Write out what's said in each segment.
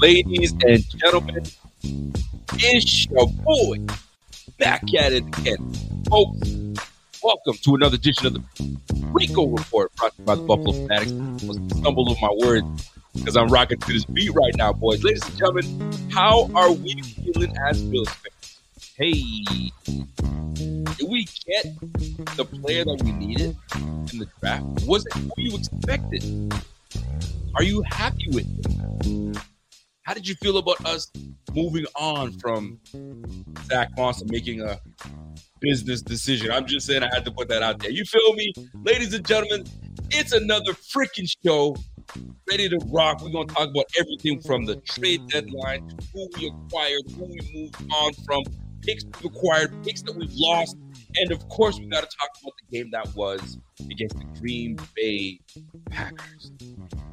Ladies and gentlemen, it's your boy back at it again. Folks, welcome to another edition of the Rico Report brought to you by the Buffalo Fanatics. I stumbled with my words because I'm rocking to this beat right now, boys. Ladies and gentlemen, how are we feeling as Bills fans? Hey, did we get the player that we needed in the draft? Was it who you expected? Are you happy with it? How did you feel about us moving on from Zach and making a business decision? I'm just saying I had to put that out there. You feel me? Ladies and gentlemen, it's another freaking show. Ready to rock. We're going to talk about everything from the trade deadline who we acquired, who we moved on from, picks we've acquired, picks that we've lost. And of course, we got to talk about the game that was against the Green Bay Packers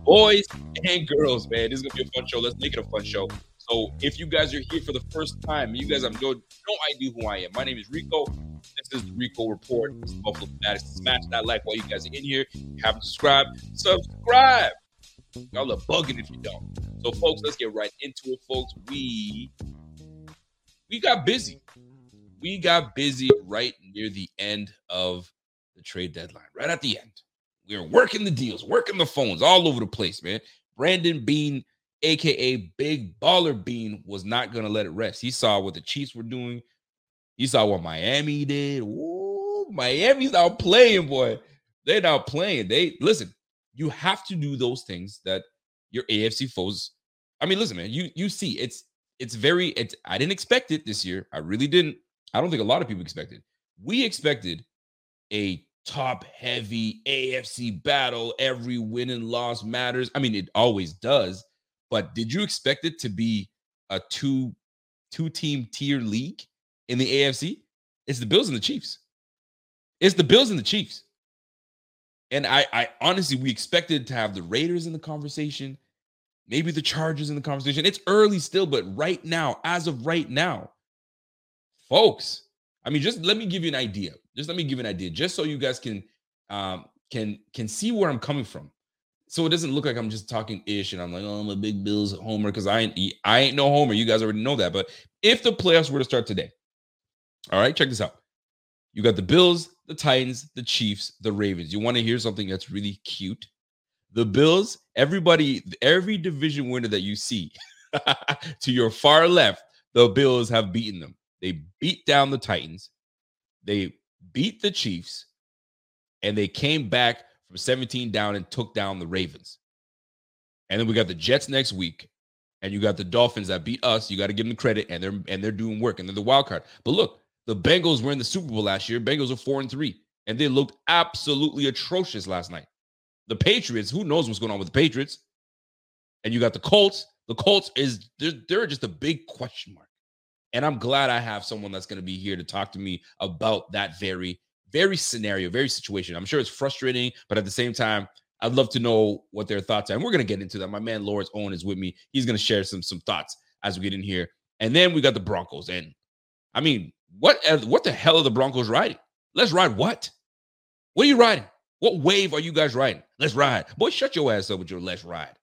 boys and girls, man. This is gonna be a fun show. Let's make it a fun show. So if you guys are here for the first time, you guys have no no idea who I am. My name is Rico. This is the Rico Report. This is Buffalo Fanatics. Smash that like while you guys are in here. If you haven't subscribed, subscribe. Y'all are bugging if you don't. So, folks, let's get right into it, folks. We we got busy. We got busy right near the end of the trade deadline, right at the end. We were working the deals, working the phones all over the place, man. Brandon Beane, aka Big Baller Beane, was not gonna let it rest. He saw what the Chiefs were doing. He saw what Miami did. Ooh, Miami's out playing, boy. They're not playing. They listen. You have to do those things that your AFC foes. I mean, listen, man. You you see, it's it's very. It's. I didn't expect it this year. I really didn't. I don't think a lot of people expected. We expected a top heavy AFC battle. Every win and loss matters. I mean, it always does. But did you expect it to be a two two team tier league in the AFC? It's the Bills and the Chiefs. It's the Bills and the Chiefs. And I, I honestly, we expected to have the Raiders in the conversation, maybe the Chargers in the conversation. It's early still, but right now, as of right now, folks, I mean, just let me give you an idea. Just let me give you an idea, just so you guys can um, can can see where I'm coming from. So it doesn't look like I'm just talking ish and I'm like, oh, I'm a big Bills homer because I ain't I ain't no homer. You guys already know that. But if the playoffs were to start today, all right, check this out. You got the Bills, the Titans, the Chiefs, the Ravens. You want to hear something that's really cute? The Bills, everybody, every division winner that you see to your far left, the Bills have beaten them. They beat down the Titans. They beat the Chiefs. And they came back from 17 down and took down the Ravens. And then we got the Jets next week. And you got the Dolphins that beat us. You got to give them credit, and they're and they're doing work, and they're the wild card. But look, the Bengals were in the Super Bowl last year. Bengals are four and three, and they looked absolutely atrocious last night. The Patriots, who knows what's going on with the Patriots? And you got the Colts. The Colts is they're, they're just a big question mark. And I'm glad I have someone that's going to be here to talk to me about that very, very scenario, very situation. I'm sure it's frustrating, but at the same time, I'd love to know what their thoughts are. And we're going to get into that. My man Lawrence Owen is with me. He's going to share some some thoughts as we get in here. And then we got the Broncos. And I mean, what what the hell are the Broncos riding? Let's ride what? What are you riding? What wave are you guys riding? Let's ride. Boy, shut your ass up with your let's ride.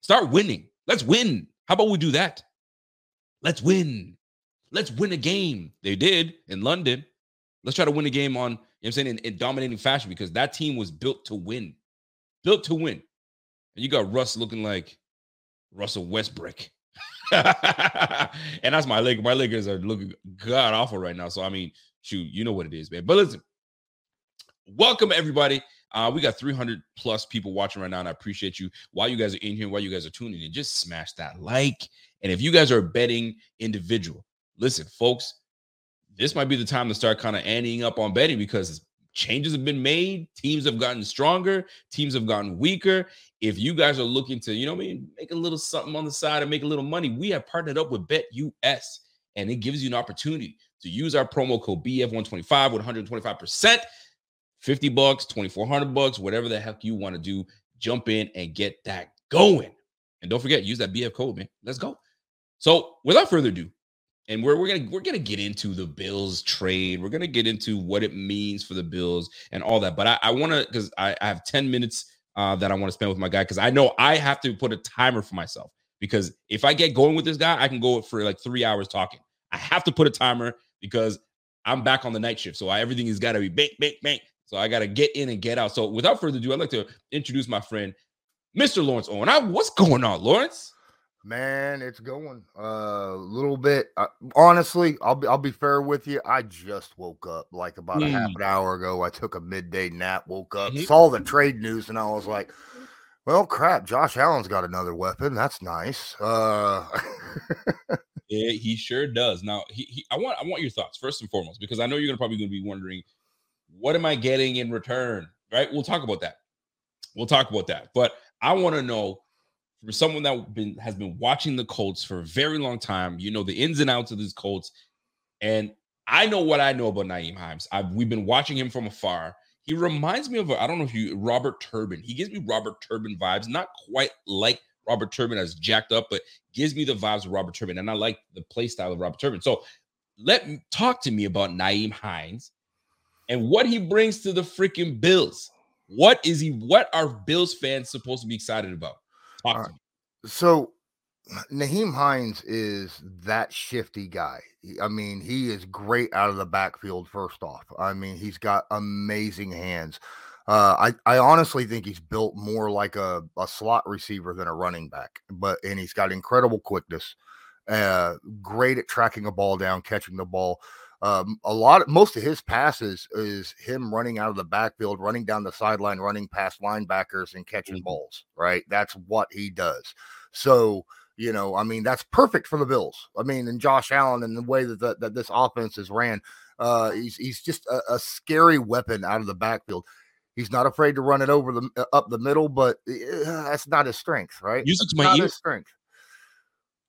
Start winning. Let's win. How about we do that? Let's win. Let's win a game. They did in London. Let's try to win a game on, you know what I'm saying, in, in dominating fashion because that team was built to win. Built to win. And you got Russ looking like Russell Westbrook. and that's my leg. My leggers are looking god awful right now. So I mean, shoot, you know what it is, man. But listen, welcome everybody. Uh, we got 300 plus people watching right now, and I appreciate you. While you guys are in here, while you guys are tuning in, just smash that like. And if you guys are a betting individual, listen, folks, this might be the time to start kind of anteing up on betting because changes have been made. Teams have gotten stronger. Teams have gotten weaker. If you guys are looking to, you know, I mean, make a little something on the side and make a little money, we have partnered up with BetUS, and it gives you an opportunity to use our promo code BF125 with 125%, 50 bucks, 2400 bucks, whatever the heck you want to do. Jump in and get that going. And don't forget, use that BF code, man. Let's go. So, without further ado, and we're we're gonna we're gonna get into the Bills trade. We're gonna get into what it means for the Bills and all that. But I, I want to because I, I have ten minutes uh, that I want to spend with my guy because I know I have to put a timer for myself because if I get going with this guy, I can go for like three hours talking. I have to put a timer because I'm back on the night shift, so I, everything has got to be bang bang bang. So I got to get in and get out. So without further ado, I'd like to introduce my friend, Mr. Lawrence Owen. I, what's going on, Lawrence? Man, it's going a uh, little bit. Uh, honestly, I'll be I'll be fair with you. I just woke up like about mm. a half mm. an hour ago. I took a midday nap, woke up, mm-hmm. saw the trade news, and I was like, "Well, crap! Josh Allen's got another weapon. That's nice." Uh... yeah, he sure does. Now, he, he, I want I want your thoughts first and foremost because I know you're gonna probably gonna be wondering, what am I getting in return? Right? We'll talk about that. We'll talk about that. But I want to know for someone that been has been watching the Colts for a very long time, you know the ins and outs of these Colts, and I know what I know about Nyheim Hines. I've we've been watching him from afar. He reminds me of I don't know if you Robert Turbin. He gives me Robert Turbin vibes, not quite like Robert Turbin as jacked up, but gives me the vibes of Robert Turbin, and I like the play style of Robert Turbin. So let talk to me about Nyheim Hines and what he brings to the freaking Bills. What is he? What are Bills fans supposed to be excited about? Talk So Nyheim Hines is that shifty guy. I mean, he is great out of the backfield, first off. I mean, he's got amazing hands. Uh, I, I honestly think he's built more like a, a slot receiver than a running back, but and he's got incredible quickness, uh, great at tracking a ball down, catching the ball. Um, a lot of most of his passes is him running out of the backfield, running down the sideline, running past linebackers and catching mm-hmm. balls, right? That's what he does. So, you know, I mean, that's perfect for the Bills. I mean, and Josh Allen and the way that, the, that this offense is ran, uh, he's, he's just a, a scary weapon out of the backfield. He's not afraid to run it over the uh, up the middle, but uh, that's not his strength, right? Use it to my ear. strength.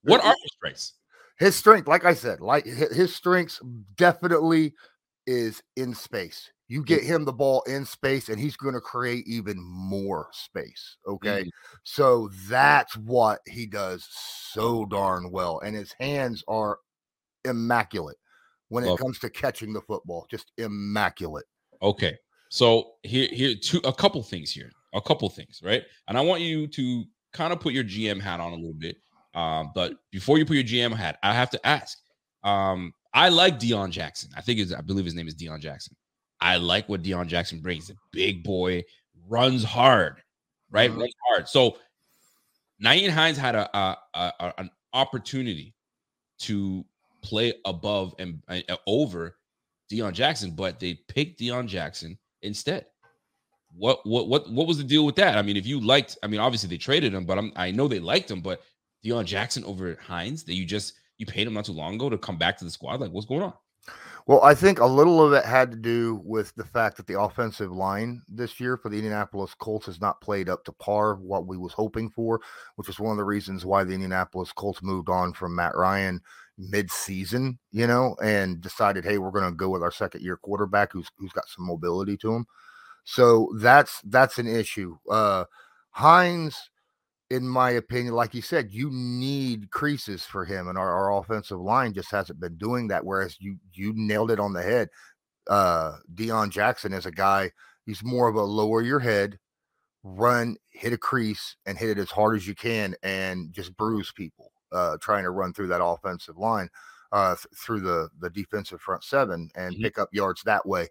What are his strengths? His strength, like I said, like his strengths definitely is in space. You get him the ball in space, and he's going to create even more space. Okay. Mm-hmm. So that's what he does so darn well. And his hands are immaculate when it comes to catching the football, just immaculate. Okay. So here, here, two, a couple things here, a couple things, right? And I want you to kind of put your GM hat on a little bit um, but before you put your GM hat, I have to ask. Um, I like Deon Jackson. I think I believe his name is Deon Jackson. I like what Deon Jackson brings. A big boy, runs hard, right? Mm-hmm. Runs hard. So Nyheim Hines had a, a, a, an opportunity to play above and uh, over Deon Jackson, but they picked Deon Jackson instead. What what what what was the deal with that? I mean, if you liked, I mean, obviously they traded him, but I'm, I know they liked him. But Deon Jackson over Hines that you just you paid him not too long ago to come back to the squad? Like, what's going on? Well, I think a little of it had to do with the fact that the offensive line this year for the Indianapolis Colts has not played up to par what we was hoping for, which was one of the reasons why the Indianapolis Colts moved on from Matt Ryan mid-season, you know, and decided, hey, we're going to go with our second year quarterback who's who's got some mobility to him. So that's that's an issue. Uh Hines in my opinion, like you said, you need creases for him, and our, our offensive line just hasn't been doing that. Whereas you you nailed it on the head. Uh, Deon Jackson is a guy. He's more of a lower your head, run, hit a crease, and hit it as hard as you can, and just bruise people uh, trying to run through that offensive line, uh, th- through the the defensive front seven, and mm-hmm. pick up yards that way.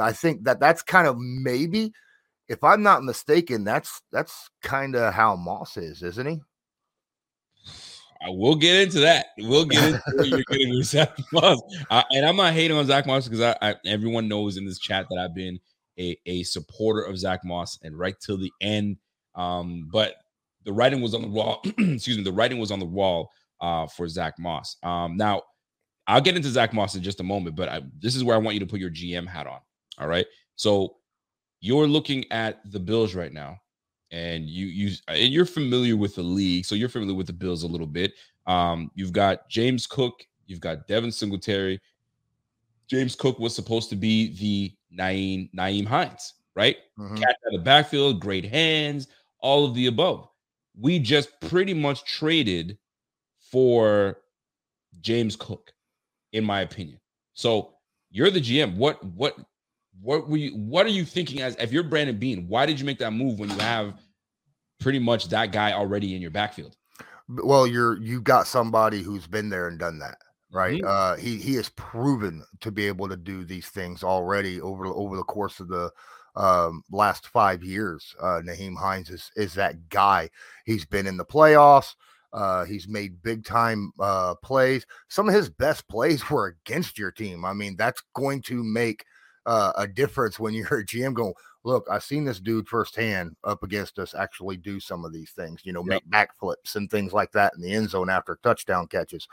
I think that that's kind of maybe if I'm not mistaken, that's that's kind of how Moss is, isn't he? I will get into that. We'll get into you're getting Zach Moss, and I'm not hating on Zach Moss because I, I, everyone knows in this chat that I've been a, a supporter of Zach Moss and right till the end. Um, but the writing was on the wall. excuse me, the writing was on the wall uh, for Zach Moss. Um, now I'll get into Zach Moss in just a moment, but I, this is where I want you to put your GM hat on. All right, so you're looking at the Bills right now, and you you and you're familiar with the league, so you're familiar with the Bills a little bit. Um, you've got James Cook, you've got Devin Singletary. James Cook was supposed to be the Nyheim Nyheim Hines, right? Mm-hmm. Catch out of the backfield, great hands, all of the above. We just pretty much traded for James Cook. in my opinion. So you're the GM. What what what were you what are you thinking as if you're Brandon Beane? Why did you make that move when you have pretty much that guy already in your backfield? Well, you're you got somebody who's been there and done that, right? Mm-hmm. Uh he he has proven to be able to do these things already over over the course of the um, last five years. Uh, Nyheim Hines is is that guy. He's been in the playoffs. Uh, he's made big time uh, plays. Some of his best plays were against your team. I mean, that's going to make uh, a difference when you're a GM going, look, I've seen this dude firsthand up against us actually do some of these things, you know, yep. make backflips and things like that in the end zone after touchdown catches.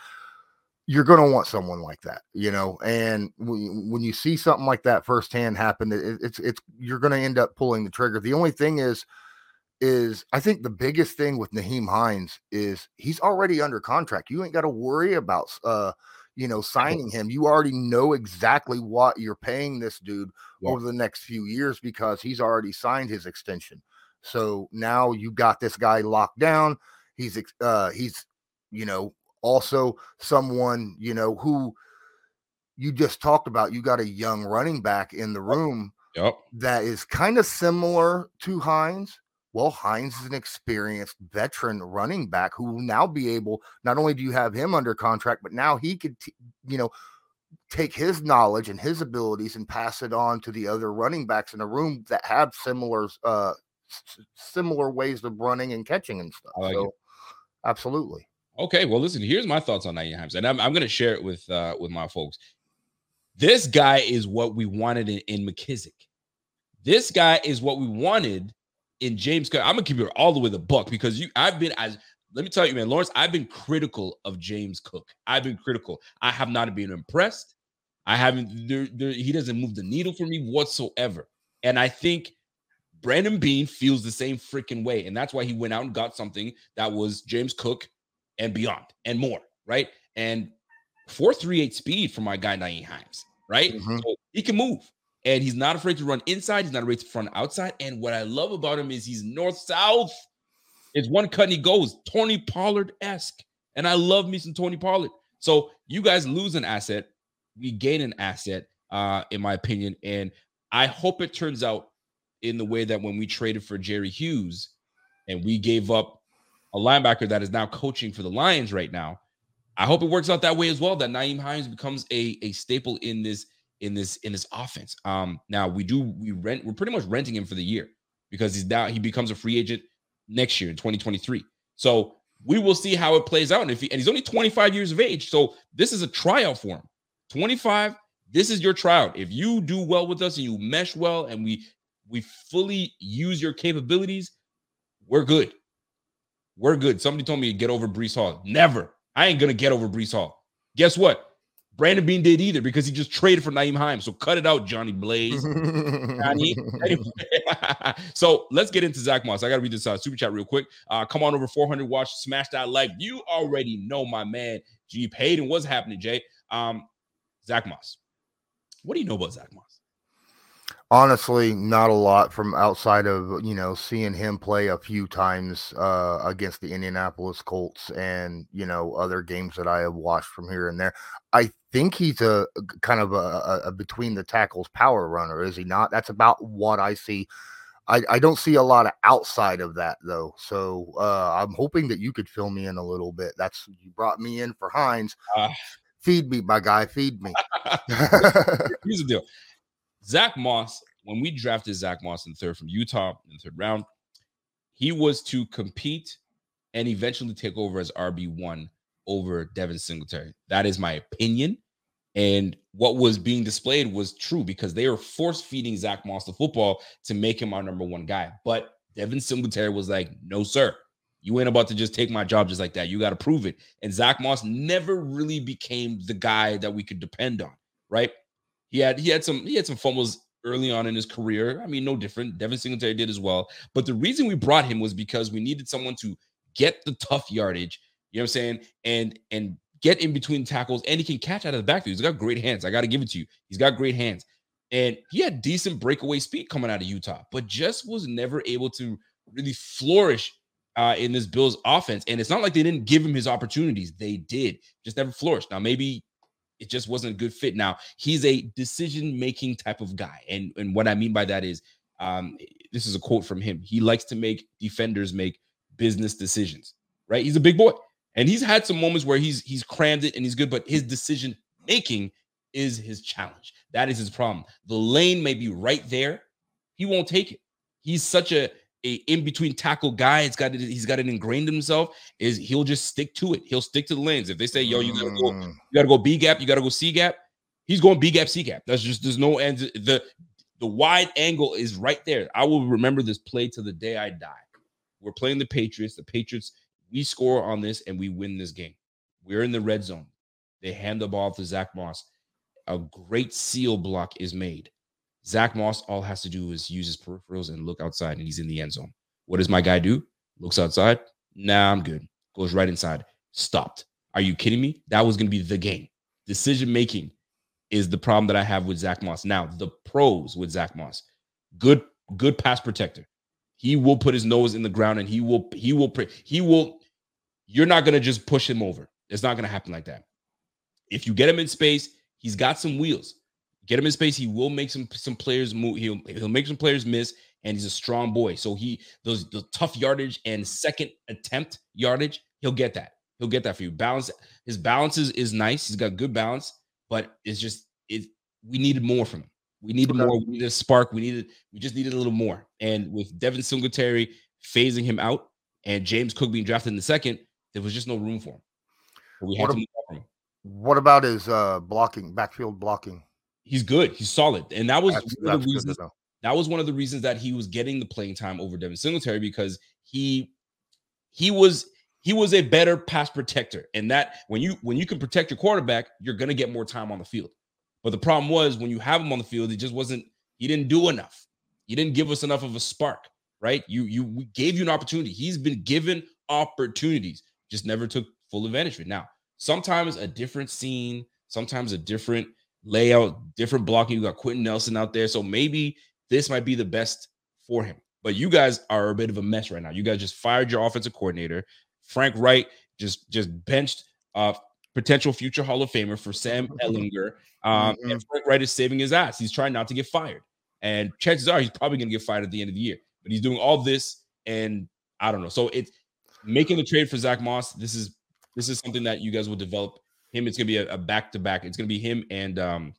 You're going to want someone like that, you know, and when, when you see something like that firsthand happen, it, it's, it's, you're going to end up pulling the trigger. The only thing is, is I think the biggest thing with Nyheim Hines is he's already under contract. You ain't got to worry about uh you know signing him. You already know exactly what you're paying this dude yeah. over the next few years because he's already signed his extension. So now you got this guy locked down. He's uh he's you know also someone, you know, who you just talked about. You got a young running back in the room yep. that is kind of similar to Hines well, Hines is an experienced veteran running back who will now be able, not only do you have him under contract, but now he could, t- you know, take his knowledge and his abilities and pass it on to the other running backs in the room that have similar, uh, s- similar ways of running and catching and stuff. Like so, it. absolutely. Okay, well, listen. Here's my thoughts on Nyheim Hines, and I'm, I'm going to share it with uh, with my folks. This guy is what we wanted in, in McKissic. This guy is what we wanted in James Cook, I'm gonna keep it all the way the buck because you I've been as let me tell you, man, Lawrence, I've been critical of James Cook. I've been critical. I have not been impressed. I haven't there, there, he doesn't move the needle for me whatsoever. And I think Brandon Beane feels the same freaking way. And that's why he went out and got something that was James Cook and beyond and more, right? And 438 speed for my guy Nyheim Hines, right? Mm-hmm. So he can move and he's not afraid to run inside. He's not afraid to run outside. And what I love about him is he's north south. It's one cut and he goes Tony Pollard esque, and I love me some Tony Pollard. So you guys lose an asset, we gain an asset, uh, in my opinion, and I hope it turns out in the way that when we traded for Jerry Hughes, and we gave up a linebacker that is now coaching for the Lions right now. I hope it works out that way as well. That Nyheim Hines becomes a, a staple in this in this in this offense. Um, now we do we rent we're pretty much renting him for the year because he's now he becomes a free agent next year in 2023. So we will see how it plays out. And if he, and he's only 25 years of age, so this is a tryout for him. 25, this is your tryout. If you do well with us and you mesh well, and we we fully use your capabilities, we're good. We're good. Somebody told me to get over Breece Hall. Never. I ain't gonna get over Breece Hall. Guess what? Brandon Beane did either because he just traded for Nyheim Hines. So cut it out, Johnny Blaze. Johnny. so let's get into Zach Moss. I got to read this uh, super chat real quick. Uh, come on over 400 watch, smash that like. You already know my man, G. Hayden. What's happening, Jay? Um, Zach Moss. What do you know about Zach Moss? Honestly, not a lot from outside of you know seeing him play a few times uh, against the Indianapolis Colts and you know other games that I have watched from here and there. I think he's a kind of a, a between the tackles power runner, is he not? That's about what I see. I, I don't see a lot of outside of that though. So uh, I'm hoping that you could fill me in a little bit. That's you brought me in for Hines. Uh, feed me, my guy. Feed me. Here's the deal. Zach Moss, when we drafted Zach Moss in third from Utah in the third round, he was to compete and eventually take over as RB1 over Devin Singletary. That is my opinion. And what was being displayed was true because they were force feeding Zach Moss the football to make him our number one guy. But Devin Singletary was like, no, sir. You ain't about to just take my job just like that. You got to prove it. And Zach Moss never really became the guy that we could depend on, right? He had he had some he had some fumbles early on in his career. I mean, no different. Devin Singletary did as well. But the reason we brought him was because we needed someone to get the tough yardage. You know what I'm saying? And and get in between tackles, and he can catch out of the backfield. He's got great hands. I got to give it to you. He's got great hands. And he had decent breakaway speed coming out of Utah, but just was never able to really flourish uh, in this Bills offense. And it's not like they didn't give him his opportunities. They did, just never flourished. Now, maybe it just wasn't a good fit. Now he's a decision making type of guy, and and what I mean by that is, um, this is a quote from him. He likes to make defenders make business decisions. Right? He's a big boy, and he's had some moments where he's he's crammed it and he's good, but his decision making is his challenge. That is his problem. The lane may be right there, he won't take it. He's such a a in between tackle guy. It's got it, he's got it ingrained in himself. Is he'll just stick to it. He'll stick to the lanes. If they say, "Yo, you gotta go, mm. you gotta go B gap, you gotta go C gap," he's going B gap, C gap. That's just there's no end. The the wide angle is right there. I will remember this play to the day I die. We're playing the Patriots. The Patriots. We score on this and we win this game. We're in the red zone. They hand the ball to Zach Moss. A great seal block is made. Zach Moss, all has to do is use his peripherals and look outside, and he's in the end zone. What does my guy do? Looks outside. Nah, I'm good. Goes right inside. Stopped. Are you kidding me? That was going to be the game. Decision making is the problem that I have with Zach Moss. Now, the pros with Zach Moss, good, good pass protector. He will put his nose in the ground and he will, he will, he will. You're not going to just push him over. It's not going to happen like that. If you get him in space, he's got some wheels. Get him in space. He will make some some players move. He'll he'll make some players miss, and he's a strong boy. So he those the tough yardage and second attempt yardage, he'll get that. He'll get that for you. Balance. His balance is, is nice. He's got good balance, but it's just it. We needed more from him. We needed okay. more. We needed a spark. We needed. We just needed a little more. And with Devin Singletary phasing him out, and James Cook being drafted in the second, there was just no room for him. So we had what to move him. What about his uh blocking, backfield blocking? he's good. He's solid, and that was that's, one of the reasons. That was one of the reasons that he was getting the playing time over Devin Singletary because he he was he was a better pass protector, and that when you when you can protect your quarterback, you're gonna get more time on the field. But the problem was when you have him on the field, he just wasn't. He didn't do enough. He didn't give us enough of a spark, right? You you we gave you an opportunity. He's been given opportunities, just never took full advantage of it. Now, sometimes a different scene, sometimes a different layout, different blocking. You got Quenton Nelson out there. So maybe this might be the best for him. But you guys are a bit of a mess right now. You guys just fired your offensive coordinator. Frank Reich just just benched uh potential future Hall of Famer for Sam Ehlinger. Um, mm-hmm. and Frank Reich is saving his ass. He's trying not to get fired. And chances are he's probably gonna get fired at the end of the year. But he's doing all this, and I don't know. So it's making the trade for Zach Moss. This is this is something that you guys will develop him. It's gonna be a back to back. It's gonna be him and um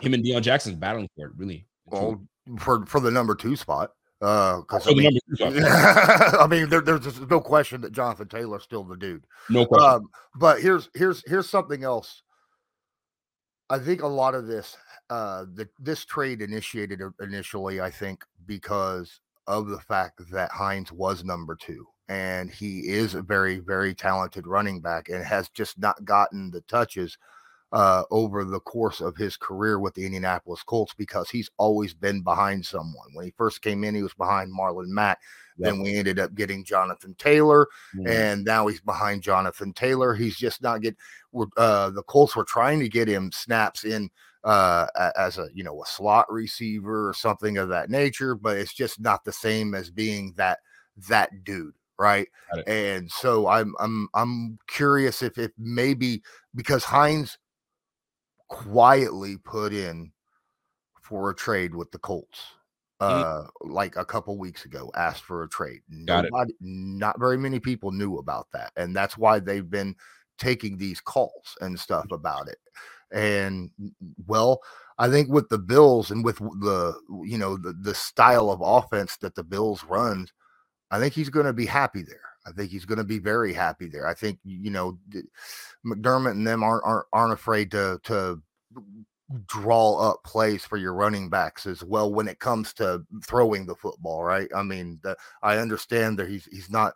him and Deon Jackson battling for it. Really, well, for for the number two spot. Uh, I, mean, I mean, there, there's no question that Jonathan Taylor's still the dude. No question. Um, but here's here's here's something else. I think a lot of this, uh, the this trade initiated initially, I think, because of the fact that Hines was number two and he is a very, very talented running back and has just not gotten the touches uh, over the course of his career with the Indianapolis Colts because he's always been behind someone. When he first came in, he was behind Marlon Mack. Yep. Then we ended up getting Jonathan Taylor, mm-hmm. and now he's behind Jonathan Taylor. He's just not getting. Uh, the Colts were trying to get him snaps in uh, as a you know a slot receiver or something of that nature, but it's just not the same as being that that dude right? And so I'm I'm I'm curious if if maybe because Hines quietly put in for a trade with the Colts mm-hmm. uh like a couple weeks ago asked for a trade Got Nobody, it. not very many people knew about that and that's why they've been taking these calls and stuff about it and well i think with the bills and with the you know the, the style of offense that the bills runs I think he's going to be happy there. I think he's going to be very happy there. I think you know McDermott and them aren't aren't, aren't afraid to to draw up plays for your running backs as well when it comes to throwing the football. Right? I mean, the, I understand that he's he's not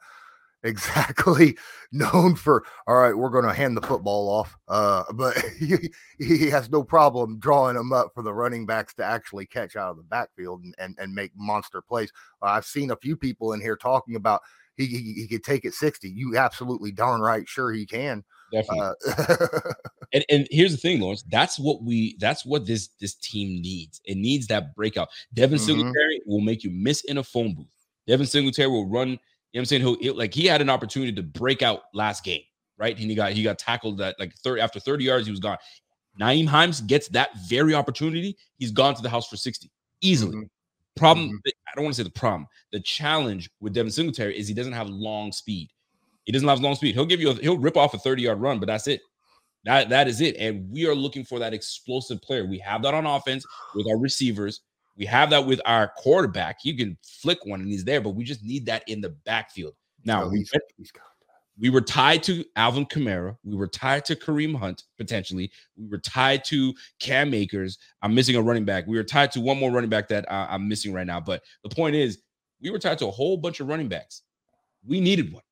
exactly known for all right we're going to hand the football off uh but he, he has no problem drawing them up for the running backs to actually catch out of the backfield and, and, and make monster plays. Uh, i've seen a few people in here talking about he, he, he could take it 60 you absolutely darn right sure he can definitely. uh, and, and here's the thing lawrence that's what we that's what this this team needs. It needs that breakout. Devin mm-hmm. singletary will make you miss in a phone booth. Devin singletary will run know what I'm saying? Who like he had an opportunity to break out last game, right? And he got he got tackled that like 30 after 30 yards, he was gone. Nyheim Hines gets that very opportunity, he's gone to the house for 60 easily. Mm-hmm. Problem, mm-hmm. I don't want to say the problem. The challenge with Devin Singletary is he doesn't have long speed. He doesn't have long speed. He'll give you a, he'll rip off a 30 yard run, but that's it. That that is it. And we are looking for that explosive player. We have that on offense with our receivers. We have that with our quarterback. You can flick one and he's there, but we just need that in the backfield. Now, we, we were tied to Alvin Kamara. We were tied to Kareem Hunt, potentially. We were tied to Cam Akers. I'm missing a running back. We were tied to one more running back that uh, I'm missing right now. But the point is, we were tied to a whole bunch of running backs. We needed one.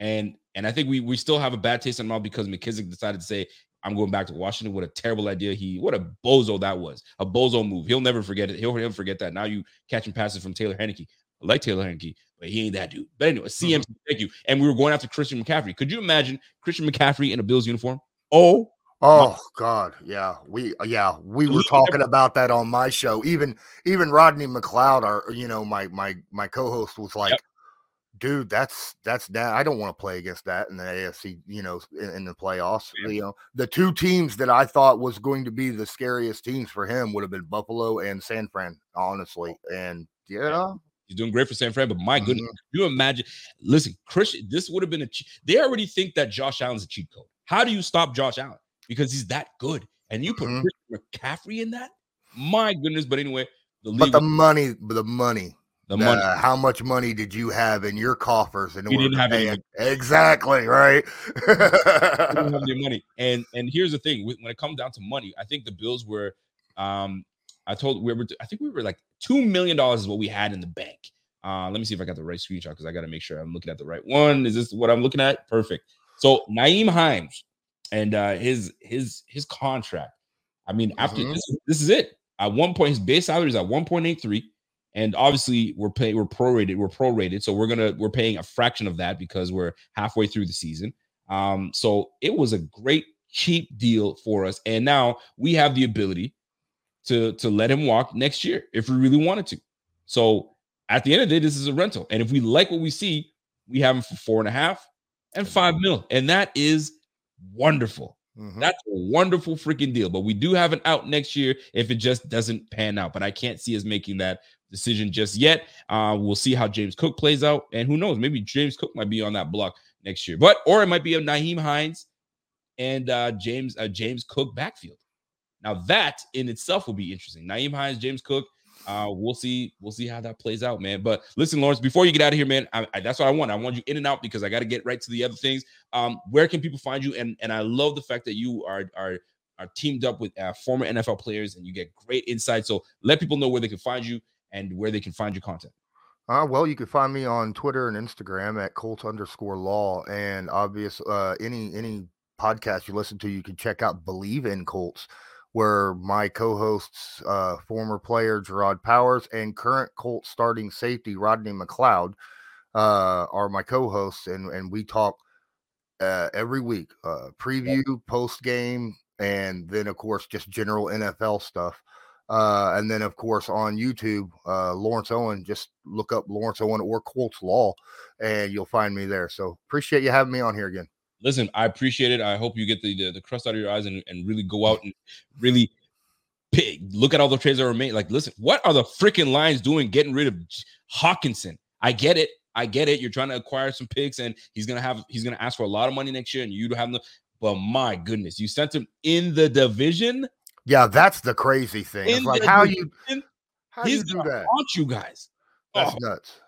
And and I think we we still have a bad taste in our mouth because McKissic decided to say, I'm going back to Washington. What a terrible idea. He what a bozo that was. A bozo move. He'll never forget it. He'll never forget that. Now you catching passes from Taylor Heinicke. I like Taylor Heinicke, but he ain't that dude. But anyway, CMC, mm-hmm. thank you. And we were going after Christian McCaffrey. Could you imagine Christian McCaffrey in a Bills uniform? Oh, Oh God, yeah, we yeah we were talking about that on my show. Even even Rodney McLeod, our you know my my my co-host was like, yep. Dude, that's that's that. I don't want to play against that in the AFC, you know, in, in the playoffs. Yeah. You know, the two teams that I thought was going to be the scariest teams for him would have been Buffalo and San Fran, honestly. And yeah, He's doing great for San Fran, but my goodness, mm-hmm. you imagine? Listen, Christian, this would have been a. They already think that Josh Allen's a cheat code. How do you stop Josh Allen? Because he's that good, and you put mm-hmm. McCaffrey in that. My goodness, but anyway, the but the money, the money, the money. Uh, how much money did you have in your coffers in order didn't have any money. Exactly right. we didn't have any money, and and here's the thing: when it comes down to money, I think the Bills were. Um, I told we were. I think we were like two million dollars is what we had in the bank. Uh, let me see if I got the right screenshot because I got to make sure I'm looking at the right one. Is this what I'm looking at? Perfect. So Nyheim Hines and uh, his his his contract. I mean, after mm-hmm. this, this is it. At one point, his base salary is at 1.83, and obviously we're paying we're prorated we're prorated, so we're gonna we're paying a fraction of that because we're halfway through the season. Um, so it was a great cheap deal for us, and now we have the ability to to let him walk next year if we really wanted to. So at the end of the day, this is a rental. And if we like what we see, we have him for four and a half and five mil. And that is wonderful. Mm-hmm. That's a wonderful freaking deal. But we do have an out next year if it just doesn't pan out. But I can't see us making that decision just yet. Uh, we'll see how James Cook plays out. And who knows? Maybe James Cook might be on that block next year. But or it might be a Nyheim Hines and uh, James uh, James Cook backfield. Now that in itself will be interesting. Nyheim Hines, James Cook. Uh, we'll see. We'll see how that plays out, man. But listen, Lawrence, before you get out of here, man, I, I, that's what I want. I want you in and out because I got to get right to the other things. Um, where can people find you? And and I love the fact that you are are are teamed up with uh, former NFL players and you get great insight. So let people know where they can find you and where they can find your content. Uh, well, you can find me on Twitter and Instagram at Colt underscore law. And obvious, uh, any any podcast you listen to, you can check out Believe in Colts where my co-hosts, uh, former player Gerard Powers and current Colt starting safety Rodney McLeod, uh, are my co-hosts, and and we talk uh, every week, uh, preview, post game, and then of course just general NFL stuff. Uh, and then of course on YouTube, uh, Lawrence Owen, just look up Lawrence Owen or Colts Law, and you'll find me there. So appreciate you having me on here again listen, I appreciate it. I hope you get the, the, the crust out of your eyes and, and really go out and really pick, look at all the trades that were made. Like, listen, what are the freaking Lions doing getting rid of Hockenson? I get it. I get it. You're trying to acquire some picks, and he's gonna have he's gonna ask for a lot of money next year, and you don't have the. But my goodness, you sent him in the division. Yeah, that's the crazy thing. It's like how you how he's you do that? Want you guys? That's oh. nuts.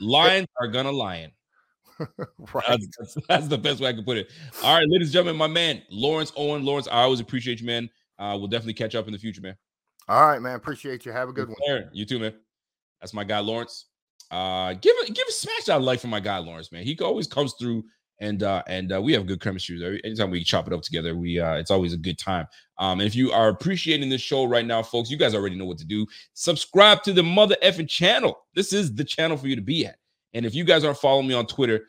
Lions are gonna lion. right. That's, that's, that's, the best way I can put it. All right, ladies and gentlemen, my man, Lawrence Owen. Lawrence, I always appreciate you, man. Uh, we'll definitely catch up in the future, man. All right, man. Appreciate you. Have a good one. You too, man. That's my guy, Lawrence. Uh, give a give a smash out like for my guy, Lawrence, man. He always comes through and uh and uh, we have good chemistry. Anytime we chop it up together, we uh it's always a good time. Um, and if you are appreciating this show right now, folks, you guys already know what to do. Subscribe to the mother effing channel. This is the channel for you to be at. And if you guys aren't following me on Twitter,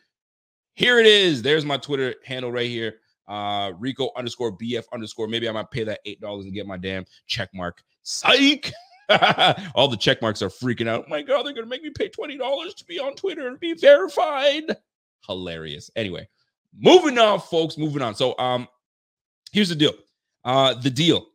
here it is. There's my Twitter handle right here. Uh, Rico underscore BF underscore. Maybe I might pay that eight dollars and get my damn check mark. Psych. All the check marks are freaking out. Oh my God, they're gonna make me pay twenty dollars to be on Twitter and be verified. Hilarious. Anyway, moving on, folks. Moving on. So, um, here's the deal. Uh, the deal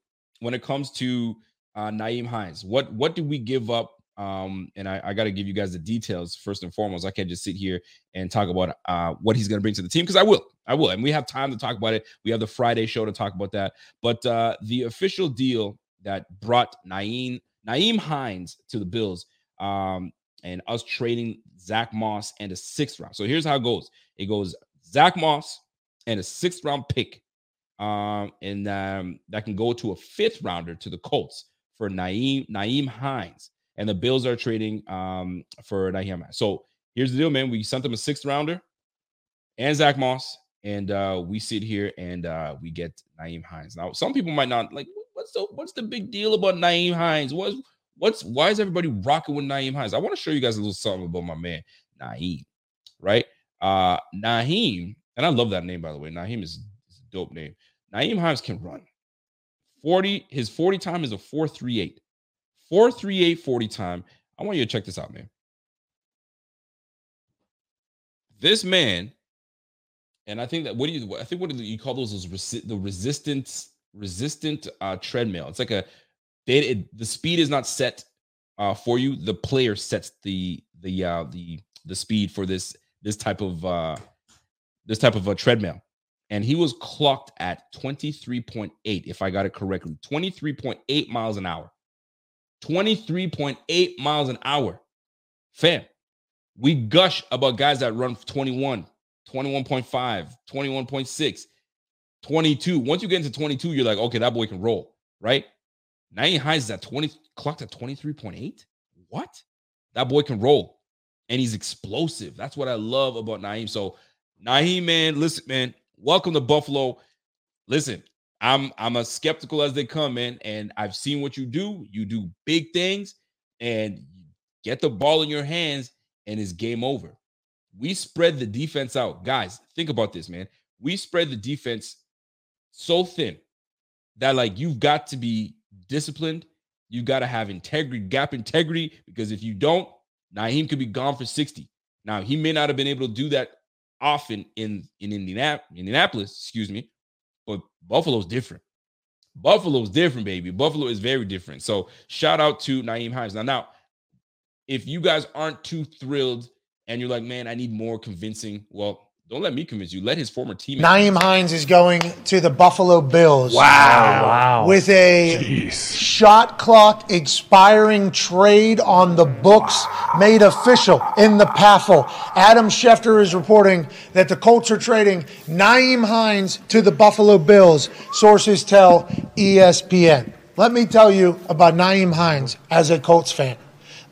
when it comes to uh, Nyheim Hines, what what did we give up? Um, and I, I got to give you guys the details first and foremost. I can't just sit here and talk about uh, what he's going to bring to the team because I will, I will, and we have time to talk about it. We have the Friday show to talk about that. But uh, the official deal that brought Nyheim Nyheim Hines to the Bills, um, and us trading Zach Moss and a sixth round. So here's how it goes: it goes Zach Moss and a sixth round pick um, and um, that can go to a fifth rounder to the Colts for Naeem Nyheim Hines, and the Bills are trading um, for Nyheim. So here's the deal, man. We sent them a sixth rounder and Zach Moss, and uh, we sit here and uh, we get Naeem Hines. Now, some people might not like what's the what's the big deal about Naeem Hines? What's what's why is everybody rocking with Nyheim Hines? I want to show you guys a little something about my man Nyheim, right? Uh Nyheim, and I love that name by the way. Nyheim is, is a dope name. Nyheim Hines can run. 40, his 40 time is a 438. 438 40 time. I want you to check this out, man. This man, and I think that what do you I think what do you call those those resi- the resistance resistant uh treadmill. It's like a they it, the speed is not set uh for you. The player sets the the uh the the speed for this this type of uh this type of a treadmill. And he was clocked at 23.8 if i got it correctly. 23.8 miles an hour. 23.8 miles an hour. Fam we gush about guys that run 21 21.5 21.6 22 once you get into 22 you're like okay that boy can roll right Nyheim Hines is at 20 clocked at 23.8 what that boy can roll and he's explosive that's what i love about Nyheim so Nyheim man listen man welcome to Buffalo. Listen, I'm I'm as skeptical as they come, man, and I've seen what you do. You do big things and get the ball in your hands, and it's game over. We spread the defense out, guys. Think about this, man. We spread the defense so thin that like you've got to be disciplined. You got to have integrity, gap integrity, because if you don't, Nyheim could be gone for 60. Now, he may not have been able to do that often in in Indianapolis, excuse me, but Buffalo's different. Buffalo's different, baby. Buffalo is very different. So shout out to Nyheim Hines. Now, now, if you guys aren't too thrilled and you're like, man, I need more convincing, well, don't let me convince you. Let his former teammate. Nyheim Hines is going to the Buffalo Bills. Wow. wow. With a Jeez. shot clock expiring trade on the books made official in the PAFL. Adam Schefter is reporting that the Colts are trading Nyheim Hines to the Buffalo Bills. Sources tell ESPN. Let me tell you about Nyheim Hines as a Colts fan.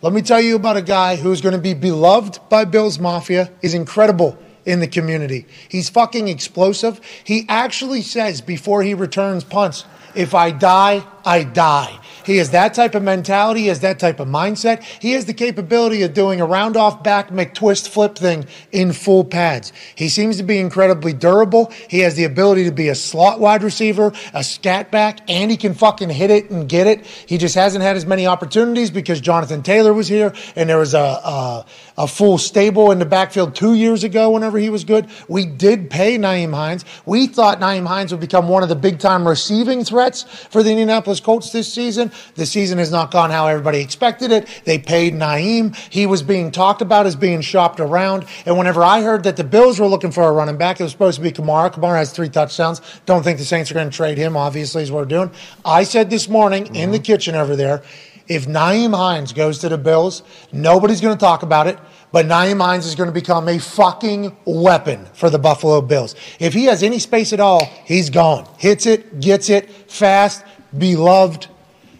Let me tell you about a guy who's going to be beloved by Bills Mafia, is incredible in the community. He's fucking explosive. He actually says before he returns punts, if I die, I die. He has that type of mentality, he has that type of mindset. He has the capability of doing a round off back McTwist flip thing in full pads. He seems to be incredibly durable. He has the ability to be a slot wide receiver, a scat back, and he can fucking hit it and get it. He just hasn't had as many opportunities because Jonathan Taylor was here and there was a, a, a full stable in the backfield two years ago whenever he was good. We did pay Naeem Hines. We thought Naeem Hines would become one of the big time receiving threats for the Indianapolis Colts this season. The season has not gone how everybody expected it. They paid Naeem. He was being talked about as being shopped around. And whenever I heard that the Bills were looking for a running back, it was supposed to be Kamara. Kamara has three touchdowns. Don't think the Saints are going to trade him, obviously, is what we're doing. I said this morning mm-hmm. in the kitchen over there, if Nyheim Hines goes to the Bills, nobody's going to talk about it. But Nyheim Hines is going to become a fucking weapon for the Buffalo Bills. If he has any space at all, he's gone. Hits it, gets it, fast, beloved.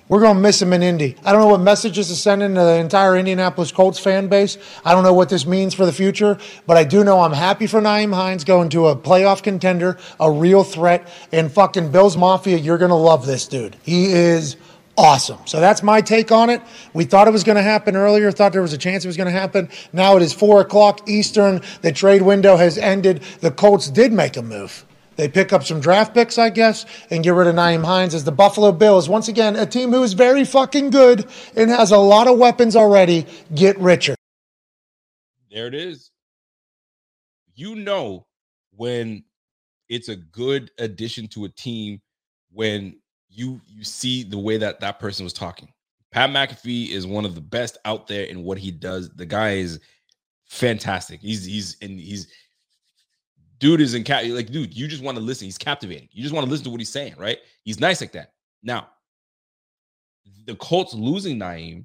We're going to miss him in Indy. I don't know what messages to send in to the entire Indianapolis Colts fan base. I don't know what this means for the future, but I do know I'm happy for Nyheim Hines going to a playoff contender, a real threat, and fucking Bills Mafia. You're going to love this dude. He is awesome. So that's my take on it. We thought it was going to happen earlier, thought there was a chance it was going to happen. Now it is 4 o'clock Eastern. The trade window has ended. The Colts did make a move. They pick up some draft picks, I guess, and get rid of Nyheim Hines as the Buffalo Bills. Once again, a team who is very fucking good and has a lot of weapons already get richer. There it is. You know when it's a good addition to a team when you you see the way that that person was talking. Pat McAfee is one of the best out there in what he does. The guy is fantastic. He's he's and he's dude is in cap like dude. You just want to listen. He's captivating. You just want to listen to what he's saying, right? He's nice like that. Now, the Colts losing Nyheim,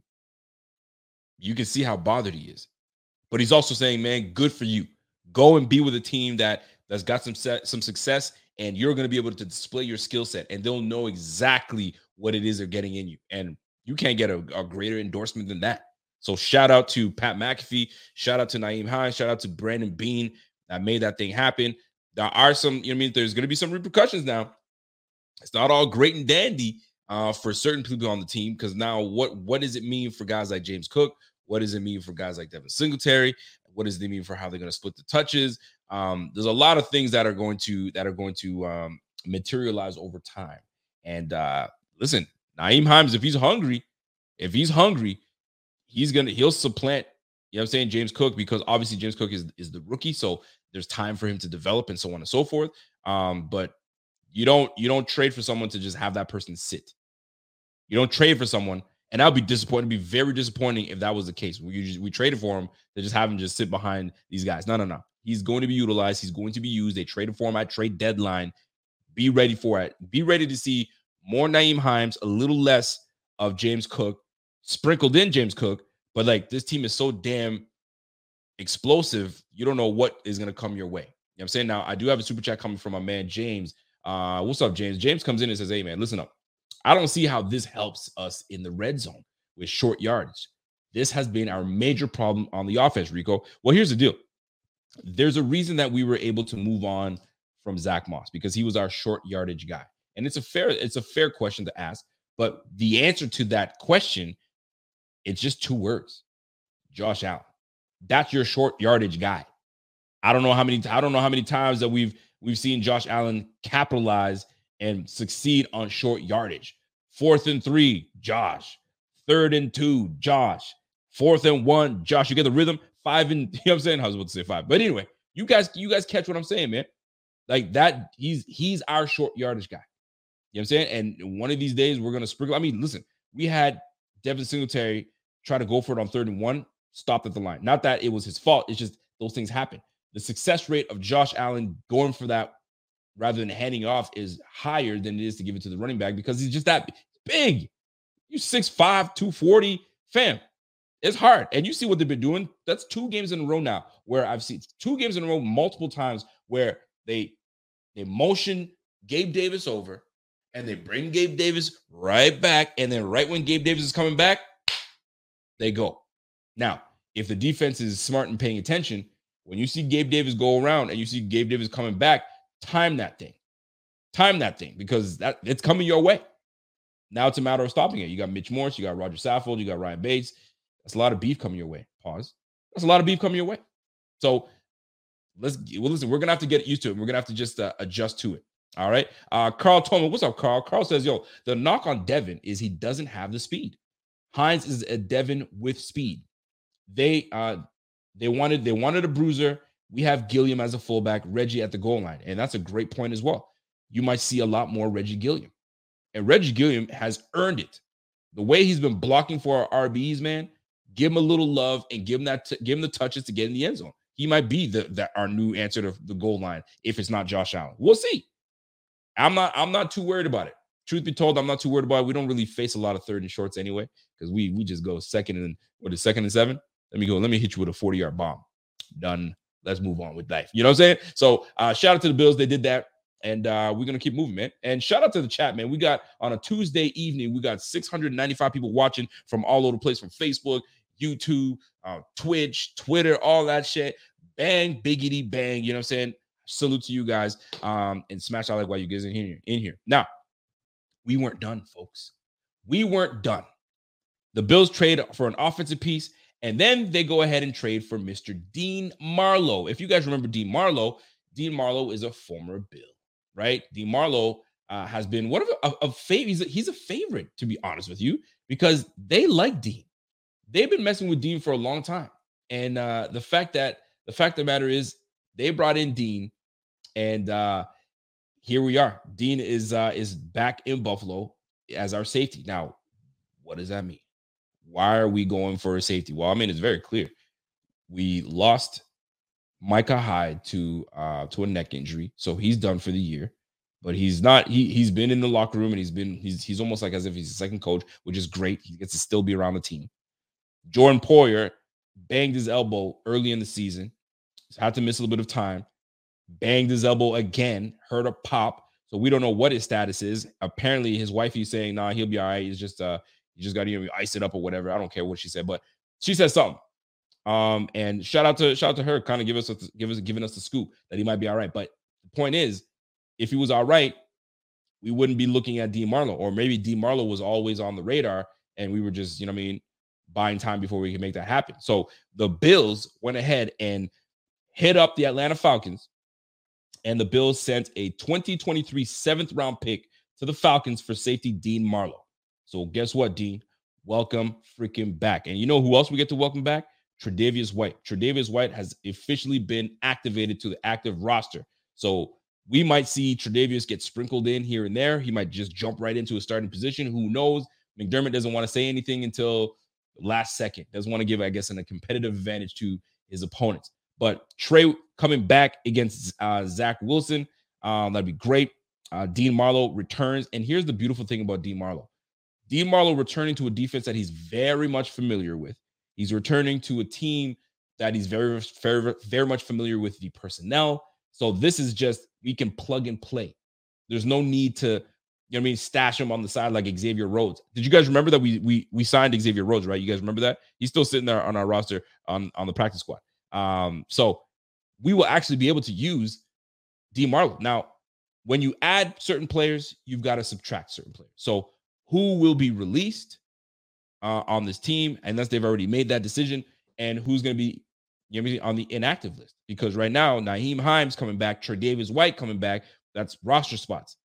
you can see how bothered he is. But he's also saying, man, good for you. Go and be with a team that that's got some set, some success, and you're going to be able to display your skill set, and they'll know exactly what it is they're getting in you. And you can't get a, a, greater endorsement than that. So shout out to Pat McAfee, shout out to Nyheim Hines, shout out to Brandon Beane that made that thing happen. There are some, you know, I mean, there's going to be some repercussions now. It's not all great and dandy uh, for certain people on the team because now what what does it mean for guys like James Cook? What does it mean for guys like Devin Singletary? What does it mean for how they're going to split the touches? Um, there's a lot of things that are going to that are going to um, materialize over time. And uh, listen, Nyheim Hines, if he's hungry, if he's hungry, he's gonna he'll supplant. You know what I'm saying, James Cook, because obviously James Cook is is the rookie, so there's time for him to develop and so on and so forth. Um, but you don't you don't trade for someone to just have that person sit. You don't trade for someone, and I'll be disappointed. Be very disappointing if that was the case. We we traded for him to just have him just sit behind these guys. No, no, no. He's going to be utilized. He's going to be used. They traded for him at trade deadline. Be ready for it. Be ready to see more Nyheim Hines, a little less of James Cook, sprinkled in James Cook. But like this team is so damn explosive, you don't know what is going to come your way. You know what I'm saying? Now, I do have a super chat coming from my man James. Uh, what's up, James? James comes in and says, Hey, man, listen up. I don't see how this helps us in the red zone with short yards. This has been our major problem on the offense, Rico. Well, here's the deal there's a reason that we were able to move on from Zach Moss because he was our short yardage guy. And it's a fair, it's a fair question to ask. But the answer to that question, it's just two words. Josh Allen. That's your short yardage guy. I don't know how many, I don't know how many times that we've we've seen Josh Allen capitalize and succeed on short yardage. Fourth and three, Josh. Third and two, Josh. Fourth and one, Josh. You get the rhythm. Five and you know what I'm saying? I was about to say five. But anyway, you guys, you guys catch what I'm saying, man. Like that, he's he's our short yardage guy. You know what I'm saying? And one of these days we're gonna sprinkle. I mean, listen, we had Devin Singletary try to go for it on third and one, stopped at the line. Not that it was his fault, it's just those things happen. The success rate of Josh Allen going for that rather than handing off is higher than it is to give it to the running back because he's just that big. You 6'5, 240, fam. It's hard. And you see what they've been doing. That's two games in a row now where I've seen two games in a row multiple times where they they motion Gabe Davis over and they bring Gabe Davis right back. And then right when Gabe Davis is coming back, they go. Now, if the defense is smart and paying attention, when you see Gabe Davis go around and you see Gabe Davis coming back, time that thing. Time that thing because that it's coming your way. Now it's a matter of stopping it. You got Mitch Morse, you got Rodger Saffold, you got Ryan Bates. That's a lot of beef coming your way. Pause. That's a lot of beef coming your way. So let's well, listen. We're gonna have to get used to it. We're gonna have to just uh, adjust to it. All right. Uh, Carl Toma, what's up, Carl? Carl says, yo, the knock on Devin is he doesn't have the speed. Hines is a Devin with speed. They uh they wanted they wanted a bruiser. We have Gilliam as a fullback, Reggie at the goal line, and that's a great point as well. You might see a lot more Reggie Gilliam, and Reggie Gilliam has earned it. The way he's been blocking for our RBs, man, give him a little love and give him that t- give him the touches to get in the end zone. He might be the, our new answer to the goal line if it's not Josh Allen. We'll see. I'm not I'm not too worried about it. Truth be told, I'm not too worried about it. We don't really face a lot of third and shorts anyway because we we just go second and what is second and seven. Let me go. Let me hit you with a 40 yard bomb. Done. Let's move on with life. You know what I'm saying? So uh, shout out to the Bills. They did that. And uh, we're gonna keep moving, man. And shout out to the chat, man. We got on a Tuesday evening, we got 695 people watching from all over the place, from Facebook, YouTube, uh, Twitch, Twitter, all that shit. Bang, biggity bang. You know what I'm saying? Salute to you guys. Um, and smash out like while you guys in here. In here. Now, we weren't done, folks. We weren't done. The Bills trade for an offensive piece, and then they go ahead and trade for Mr. Dean Marlowe. If you guys remember Dean Marlowe, Dean Marlowe is a former Bill, right? Dean Marlowe uh, has been one of a, a favorite. He's a, he's a favorite, to be honest with you, because they like Dean. They've been messing with Dean for a long time, and uh, the fact that the fact of the matter is they brought in Dean, and uh, here we are. Dean is uh, is back in Buffalo as our safety. Now, what does that mean? Why are we going for a safety? Well, I mean, it's very clear. We lost Micah Hyde to uh to a neck injury, so he's done for the year. But he's not. He he's been in the locker room and he's been he's he's almost like as if he's a second coach, which is great. He gets to still be around the team. Jordan Poyer banged his elbow early in the season, had to miss a little bit of time. Banged his elbow again, heard a pop. So we don't know what his status is. Apparently, his wife is saying, "Nah, he'll be all right. He's just uh, you just got to you know, ice it up or whatever." I don't care what she said, but she said something. Um, and shout out to shout out to her, kind of give us a, give us giving us the scoop that he might be all right. But the point is, if he was all right, we wouldn't be looking at D Marlowe, or maybe D Marlowe was always on the radar, and we were just you know I mean buying time before we can make that happen. So the Bills went ahead and hit up the Atlanta Falcons, and the Bills sent a 2023 seventh round pick to the Falcons for safety Dean Marlowe. So guess what, Dean? Welcome freaking back. And you know who else we get to welcome back? Tre'Davious White. Tre'Davious White has officially been activated to the active roster. So we might see Tre'Davious get sprinkled in here and there. He might just jump right into a starting position. Who knows? McDermott doesn't want to say anything until last second. Doesn't want to give, I guess, a competitive advantage to his opponents. But Trey coming back against uh, Zach Wilson, um, that'd be great. Uh, Dean Marlowe returns. And here's the beautiful thing about Dean Marlowe Dean Marlowe returning to a defense that he's very much familiar with. He's returning to a team that he's very, very, very much familiar with the personnel. So this is just we can plug and play. There's no need to you know what I mean, stash him on the side like Xavier Rhodes. Did you guys remember that we we we signed Xavier Rhodes, right? You guys remember that? He's still sitting there on our roster on on the practice squad. Um, so we will actually be able to use D Marlowe. Now, when you add certain players, you've got to subtract certain players. So who will be released uh, on this team, unless they've already made that decision, and who's going to be you know, on the inactive list? Because right now, Nyheim Hines coming back, Tre'Davious White coming back. That's roster spots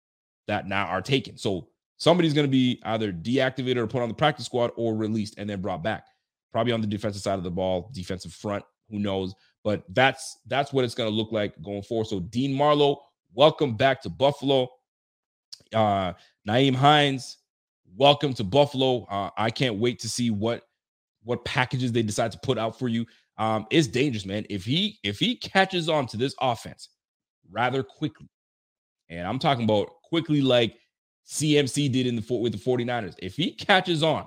that now are taken. So somebody's going to be either deactivated or put on the practice squad or released and then brought back. Probably on the defensive side of the ball, defensive front, who knows? But that's that's what it's going to look like going forward. So Dean Marlowe, welcome back to Buffalo. Uh Nyheim Hines, welcome to Buffalo. Uh, I can't wait to see what what packages they decide to put out for you. Um, it's dangerous, man. If he if he catches on to this offense rather quickly, and I'm talking about quickly like CMC did in the with the 49ers. If he catches on,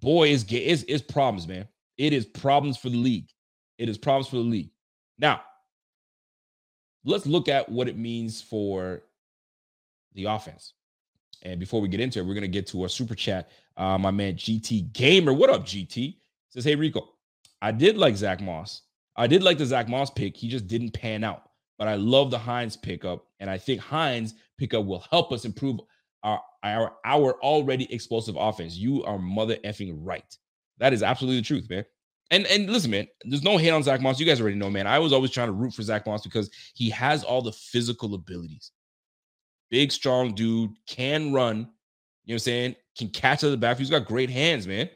boy, is is is problems, man. It is problems for the league. It is problems for the league. Now, let's look at what it means for the offense. And before we get into it, we're gonna get to a super chat. Uh, my man GT Gamer, what up, GT? Says, hey Rico, I did like Zach Moss. I did like the Zach Moss pick. He just didn't pan out but I love the Hines pickup, and I think Hines pickup will help us improve our our our already explosive offense. You are mother effing right. That is absolutely the truth, man. And and listen, man, there's no hate on Zach Moss. You guys already know, man. I was always trying to root for Zach Moss because he has all the physical abilities. Big, strong dude, can run. You know what I'm saying? Can catch out of the backfield. He's got great hands, man.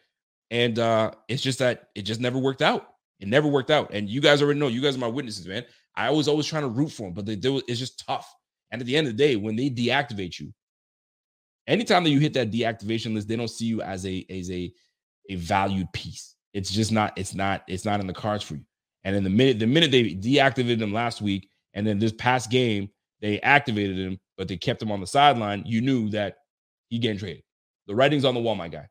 And uh it's just that it just never worked out. It never worked out. And you guys already know. You guys are my witnesses, man. I was always trying to root for him, but they, they, it's just tough. And at the end of the day, when they deactivate you, anytime that you hit that deactivation list, they don't see you as a as a a valued piece. It's just not. It's not. It's not in the cards for you. And in the minute the minute they deactivated him last week, and then this past game they activated him, but they kept him on the sideline, you knew that he getting traded. The writing's on the wall, my guy.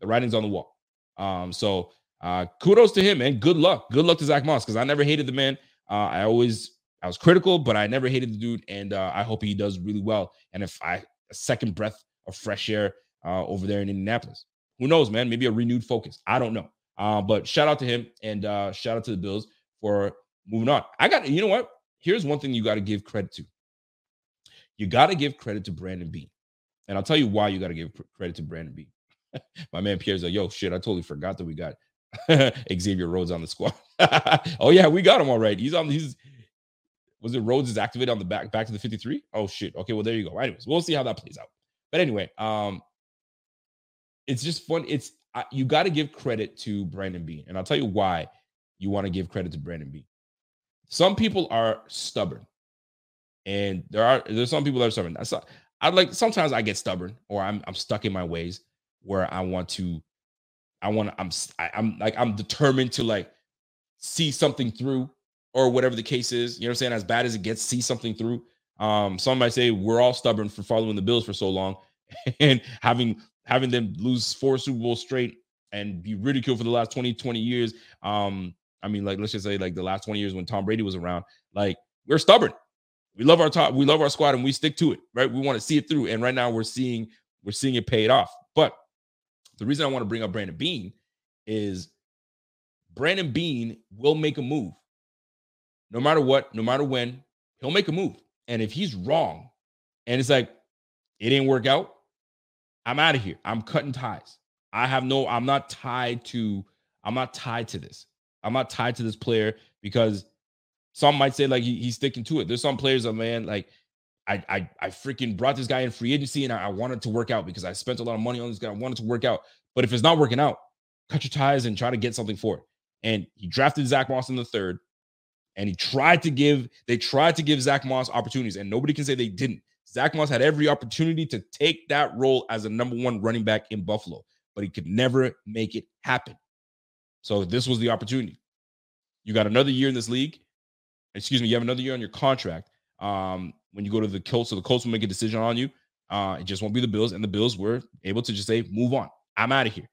The writing's on the wall. Um, so uh, kudos to him, and good luck. Good luck to Zach Moss because I never hated the man. Uh, I always I was critical, but I never hated the dude, and uh, I hope he does really well. And if I a second breath of fresh air uh, over there in Indianapolis, who knows, man? Maybe a renewed focus. I don't know. Uh, but shout out to him and uh, shout out to the Bills for moving on. I got you know what? Here's one thing you got to give credit to. You got to give credit to Brandon B. and I'll tell you why you got to give credit to Brandon B. My man Pierre's like, yo, shit, I totally forgot that we got Xavier Rhodes on the squad. oh yeah, we got him all right. He's on. He's was it Rhodes is activated on the back back to the 53? Oh shit. Okay, well there you go. Anyways, we'll see how that plays out. But anyway, um, it's just fun. It's you got to give credit to Brandon B, and I'll tell you why you want to give credit to Brandon B. Some people are stubborn, And there are there's some people that are stubborn. That's not, I like sometimes I get stubborn or I'm I'm stuck in my ways where I want to I want to I'm I, I'm like I'm determined to like see something through or whatever the case is. You know what I'm saying? As bad as it gets, see something through. Um, some might say we're all stubborn for following the Bills for so long and having having them lose four Super Bowls straight and be ridiculed for the last 20, 20 years. Um, I mean, like let's just say like the last 20 years when Tom Brady was around, like we're stubborn. We love our top, we love our squad, and we stick to it, right? We want to see it through. And right now we're seeing we're seeing it paid off. But the reason I want to bring up Brandon Beane is Brandon Beane will make a move. No matter what, no matter when, he'll make a move. And if he's wrong, and it's like it didn't work out, I'm out of here. I'm cutting ties. I have no, I'm not tied to, I'm not tied to this. I'm not tied to this player because some might say like he, he's sticking to it. There's some players that man, like I, I I freaking brought this guy in free agency and I, I wanted to work out because I spent a lot of money on this guy. I wanted to work out. But if it's not working out, cut your ties and try to get something for it. And he drafted Zach Moss in the third, and he tried to give, they tried to give Zach Moss opportunities, and nobody can say they didn't. Zach Moss had every opportunity to take that role as a number one running back in Buffalo, but he could never make it happen. So this was the opportunity. You got another year in this league. Excuse me, you have another year on your contract. Um, when you go to the Colts, so the Colts will make a decision on you. Uh, it just won't be the Bills, and the Bills were able to just say, "Move on. I'm out of here."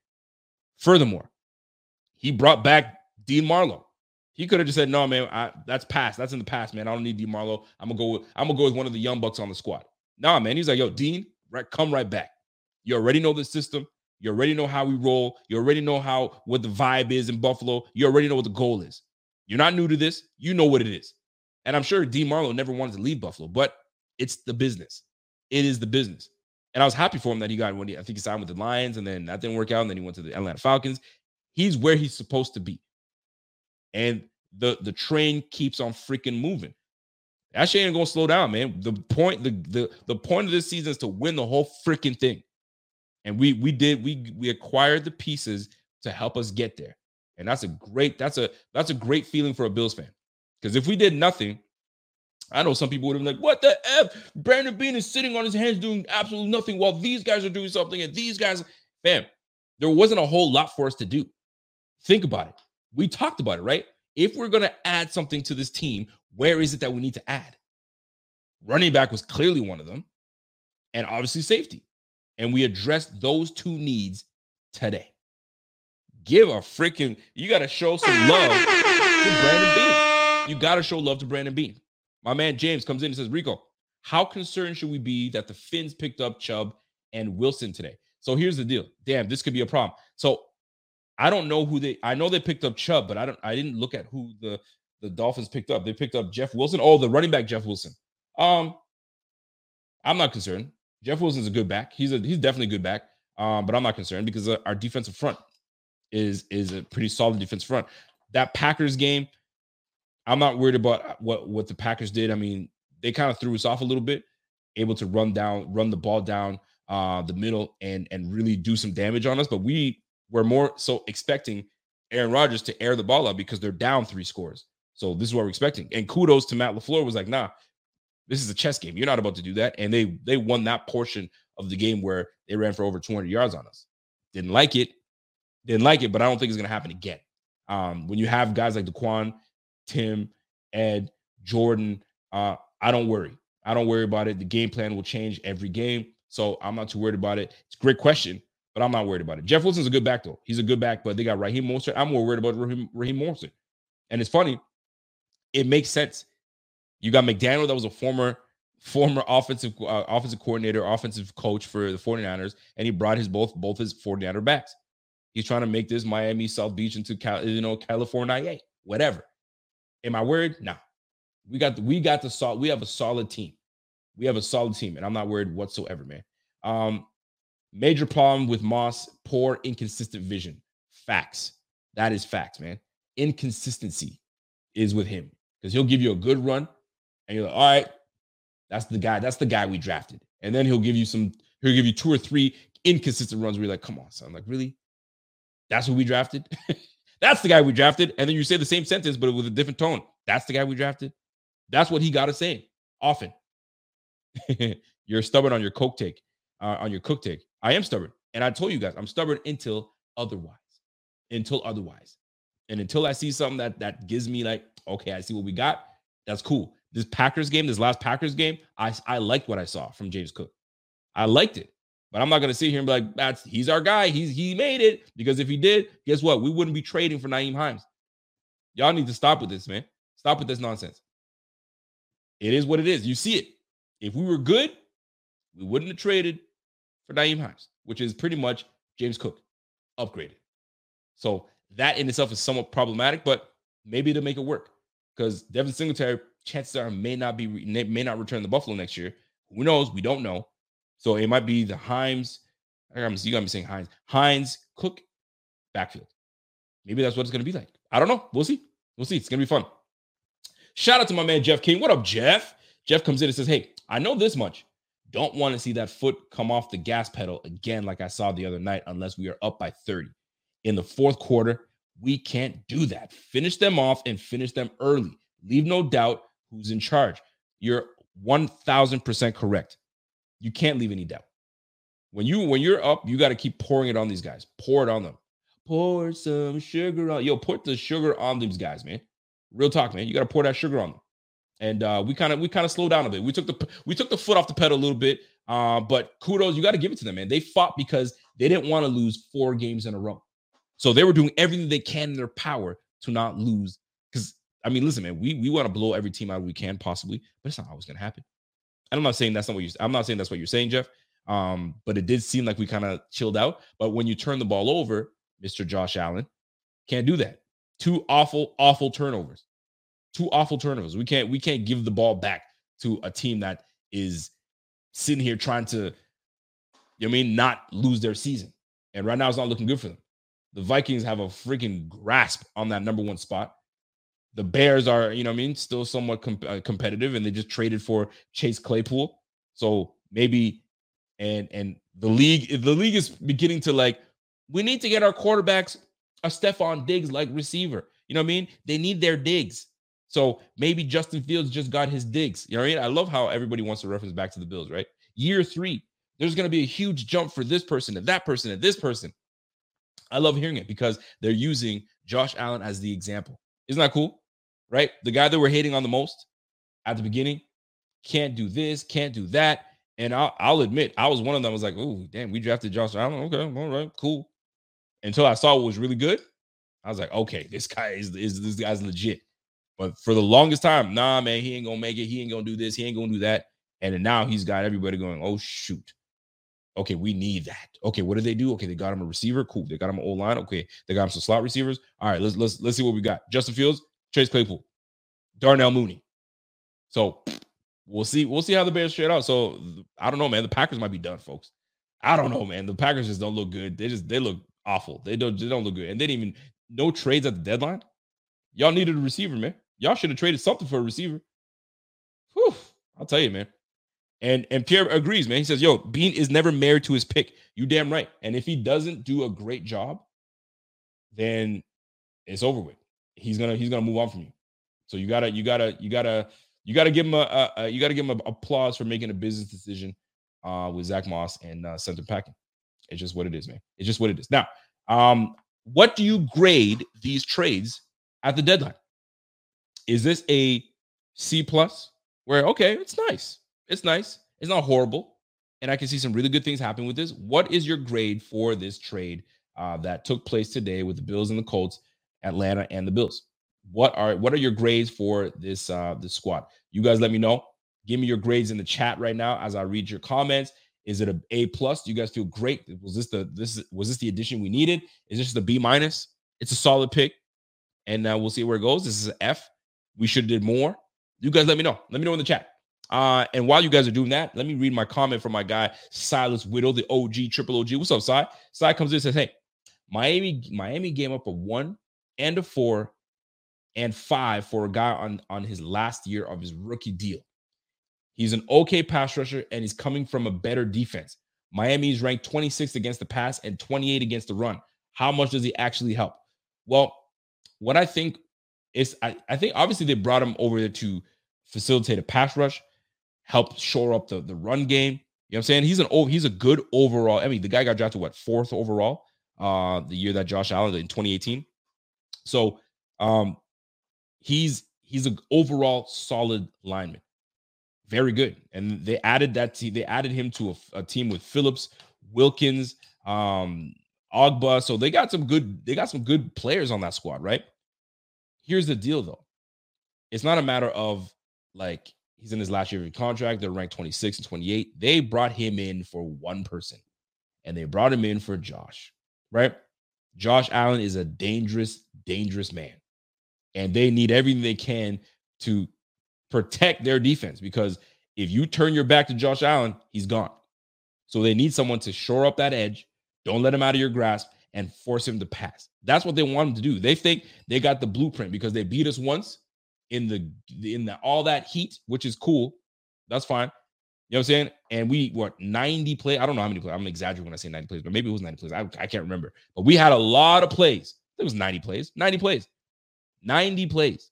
Furthermore, he brought back Dean Marlowe. He could have just said, "No, man, I, that's past. That's in the past, man. I don't need Dean Marlowe. I'm gonna go. With, I'm gonna go with one of the young bucks on the squad." Nah, man. He's like, "Yo, Dean, right, come right back. You already know the system. You already know how we roll. You already know how what the vibe is in Buffalo. You already know what the goal is. You're not new to this. You know what it is. And I'm sure D Marlowe never wanted to leave Buffalo, but it's the business. It is the business. And I was happy for him that he got when he, I think he signed with the Lions, and then that didn't work out. And then he went to the Atlanta Falcons. He's where he's supposed to be. And the the train keeps on freaking moving. That shit ain't gonna slow down, man. The point, the the the point of this season is to win the whole freaking thing. And we we did we we acquired the pieces to help us get there. And that's a great that's a that's a great feeling for a Bills fan. Because if we did nothing, I know some people would have been like, "What the f? Brandon Beane is sitting on his hands doing absolutely nothing while these guys are doing something, and these guys, fam, there wasn't a whole lot for us to do. Think about it. We talked about it, right? If we're gonna add something to this team, where is it that we need to add? Running back was clearly one of them, and obviously safety. And we addressed those two needs today. Give a freaking, you got to show some love to Brandon Beane. You got to show love to Brandon Beane. My man James comes in and says, Rico, how concerned should we be that the Fins picked up Chubb and Wilson today? So here's the deal. Damn, this could be a problem. So I don't know who they I know they picked up Chubb, but I don't I didn't look at who the the Dolphins picked up. They picked up Jeff Wilson. Oh, the running back Jeff Wilson. Um, I'm not concerned. Jeff Wilson's a good back. He's a he's definitely a good back. Um, but I'm not concerned because uh, our defensive front is is a pretty solid defense front. That Packers game, I'm not worried about what what the Packers did. I mean, they kind of threw us off a little bit, able to run down, run the ball down uh the middle and and really do some damage on us. But we were more so expecting Aaron Rodgers to air the ball out because they're down three scores. So this is what we're expecting. And kudos to Matt LaFleur was like, nah, this is a chess game. You're not about to do that. And they they won that portion of the game where they ran for over 200 yards on us. Didn't like it. Didn't like it, but I don't think it's going to happen again. Um, when you have guys like Daquan, Tim, Ed, Jordan, uh, I don't worry. I don't worry about it. The game plan will change every game. So I'm not too worried about it. It's a great question, but I'm not worried about it. Jeff Wilson's a good back, though. He's a good back, but they got Raheem Mostert. I'm more worried about Raheem, Raheem Mostert. And it's funny, it makes sense. You got McDaniel, that was a former former offensive uh, offensive coordinator, offensive coach for the 49ers, and he brought his both both his 49er backs. He's trying to make this Miami South Beach into Cal, you know California, whatever. Am I worried? No. We got we got the solid. We have a solid team. We have a solid team, and I'm not worried whatsoever, man. Um, major problem with Moss: poor, inconsistent vision. Facts. That is facts, man. Inconsistency is with him because he'll give you a good run, and you're like, all right, that's the guy. That's the guy we drafted, and then he'll give you some. He'll give you two or three inconsistent runs where you're like, come on, son. Like, really? That's who we drafted. That's the guy we drafted. And then you say the same sentence, but with a different tone. That's the guy we drafted. That's what he got to say often. You're stubborn on your coke take, uh, on your cook take. I am stubborn, and I told you guys I'm stubborn until otherwise. Until otherwise, and until I see something that that gives me like, okay, I see what we got. That's cool. This Packers game, this last Packers game, I I liked what I saw from James Cook. I liked it. But I'm not going to sit here and be like, that's he's our guy. He's he made it. Because if he did, guess what? We wouldn't be trading for Nyheim Hines. Y'all need to stop with this, man. Stop with this nonsense. It is what it is. You see it. If we were good, we wouldn't have traded for Nyheim Hines, which is pretty much James Cook upgraded. So that in itself is somewhat problematic, but maybe to make it work because Devin Singletary, chances are may not be may not return to Buffalo next year. Who knows? We don't know. So it might be the Hines. You got me saying Hines, Hines, Cook, backfield. Maybe that's what it's going to be like. I don't know. We'll see. We'll see. It's going to be fun. Shout out to my man Jeff King. What up, Jeff? Jeff comes in and says, Hey, I know this much. Don't want to see that foot come off the gas pedal again, like I saw the other night, unless we are up by 30. In the fourth quarter, we can't do that. Finish them off and finish them early. Leave no doubt who's in charge. You're 1000% correct. You can't leave any doubt. When you when you're up, you got to keep pouring it on these guys. Pour it on them. Pour some sugar on. Yo, put the sugar on these guys, man. Real talk, man. You got to pour that sugar on them. And uh, we kind of we kind of slowed down a bit. We took the we took the foot off the pedal a little bit. Uh, but kudos, you got to give it to them, man. They fought because they didn't want to lose four games in a row. So they were doing everything they can in their power to not lose. Because I mean, listen, man, we we want to blow every team out we can possibly, but it's not always gonna happen. And I'm not saying that's not what you. I'm not saying that's what you're saying, Jeff. Um, but it did seem like we kind of chilled out. But when you turn the ball over, Mr. Josh Allen can't do that. Two awful, awful turnovers. Two awful turnovers. We can't we can't give the ball back to a team that is sitting here trying to, you know I mean, not lose their season. And right now it's not looking good for them. The Vikings have a freaking grasp on that number one spot. The Bears are, you know, I mean, still somewhat uh, competitive, and they just traded for Chase Claypool. So maybe, and and the league, the league is beginning to like, we need to get our quarterbacks a Stefon Diggs like receiver. You know what I mean? They need their digs. So maybe Justin Fields just got his digs. You know what I mean? I love how everybody wants to reference back to the Bills, right? Year three, there's going to be a huge jump for this person and that person and this person. I love hearing it because they're using Josh Allen as the example. Isn't that cool? Right? The guy that we're hating on the most at the beginning can't do this, can't do that. And I'll, I'll admit, I was one of them. I was like, oh, damn, we drafted Josh Allen. Okay, all right, cool. Until I saw what was really good, I was like, okay, this guy is, is this guy's legit. But for the longest time, nah, man, he ain't gonna make it. He ain't gonna do this. He ain't gonna do that. And now he's got everybody going, oh shoot. Okay, we need that. Okay, what did they do? Okay, they got him a receiver. Cool. They got him an old line. Okay, they got him some slot receivers. All right, let's let's let's see what we got. Justin Fields, Chase Claypool, Darnell Mooney. So we'll see. We'll see how the Bears trade out. So I don't know, man. The Packers might be done, folks. I don't know, man. The Packers just don't look good. They just they look awful. They don't they don't look good. And they didn't even no trades at the deadline. Y'all needed a receiver, man. Y'all should have traded something for a receiver. Whew, I'll tell you, man. And and Pierre agrees, man. He says, "Yo, Beane is never married to his pick. You damn right. And if he doesn't do a great job, then it's over with he's gonna he's gonna move on from you. So you gotta you gotta you gotta you gotta give him a, a, a you gotta give him a, applause for making a business decision uh, with Zach Moss and uh, Center Packing. It's just what it is, man. It's just what it is. Now, um, what do you grade these trades at the deadline? Is this a C plus? Where okay, it's nice, it's nice, it's not horrible, and I can see some really good things happen with this. What is your grade for this trade uh, that took place today with the Bills and the Colts? Atlanta, and the Bills. What are what are your grades for this uh this squad? You guys let me know. Give me your grades in the chat right now as I read your comments. Is it a A plus? Do you guys feel great? Was this the this was this the addition we needed? Is this the B minus? It's a solid pick, and uh, we'll see where it goes. This is an F. We should have did more. You guys let me know. Let me know in the chat. Uh, and while you guys are doing that, let me read my comment from my guy Silas Whittle, the OG, triple OG. What's up, Cy? Cy comes in and says, Hey, Miami, Miami game up a one and a four and five for a guy on, on his last year of his rookie deal. He's an okay pass rusher and he's coming from a better defense. Miami is ranked 26th against the pass and 28 against the run. How much does he actually help? Well, what I think is I, I think obviously they brought him over there to facilitate a pass rush. help shore up the, the run game. You know what I'm saying? He's an oh, he's a good overall. I mean, the guy got drafted what fourth overall uh the year that Josh Allen in 2018. So um he's he's an overall solid lineman. Very good. And they added that team, they added him to a, a team with Phillips, Wilkins, um, Ogbah. So they got some good, they got some good players on that squad, right? Here's the deal though. It's not a matter of like he's in his last year of contract. They're ranked 26 and 28. They brought him in for one person, and they brought him in for Josh, right? Josh Allen is a dangerous, dangerous man. And they need everything they can to protect their defense because if you turn your back to Josh Allen, he's gone. So they need someone to shore up that edge. Don't let him out of your grasp and force him to pass. That's what they want him to do. They think they got the blueprint because they beat us once in the in the all that heat, which is cool. That's fine. You know what I'm saying? And we what 90 plays. I don't know how many plays. I'm exaggerating when I say 90 plays, but maybe it was 90 plays. I, I can't remember. But we had a lot of plays. It was 90 plays. 90 plays. 90 plays.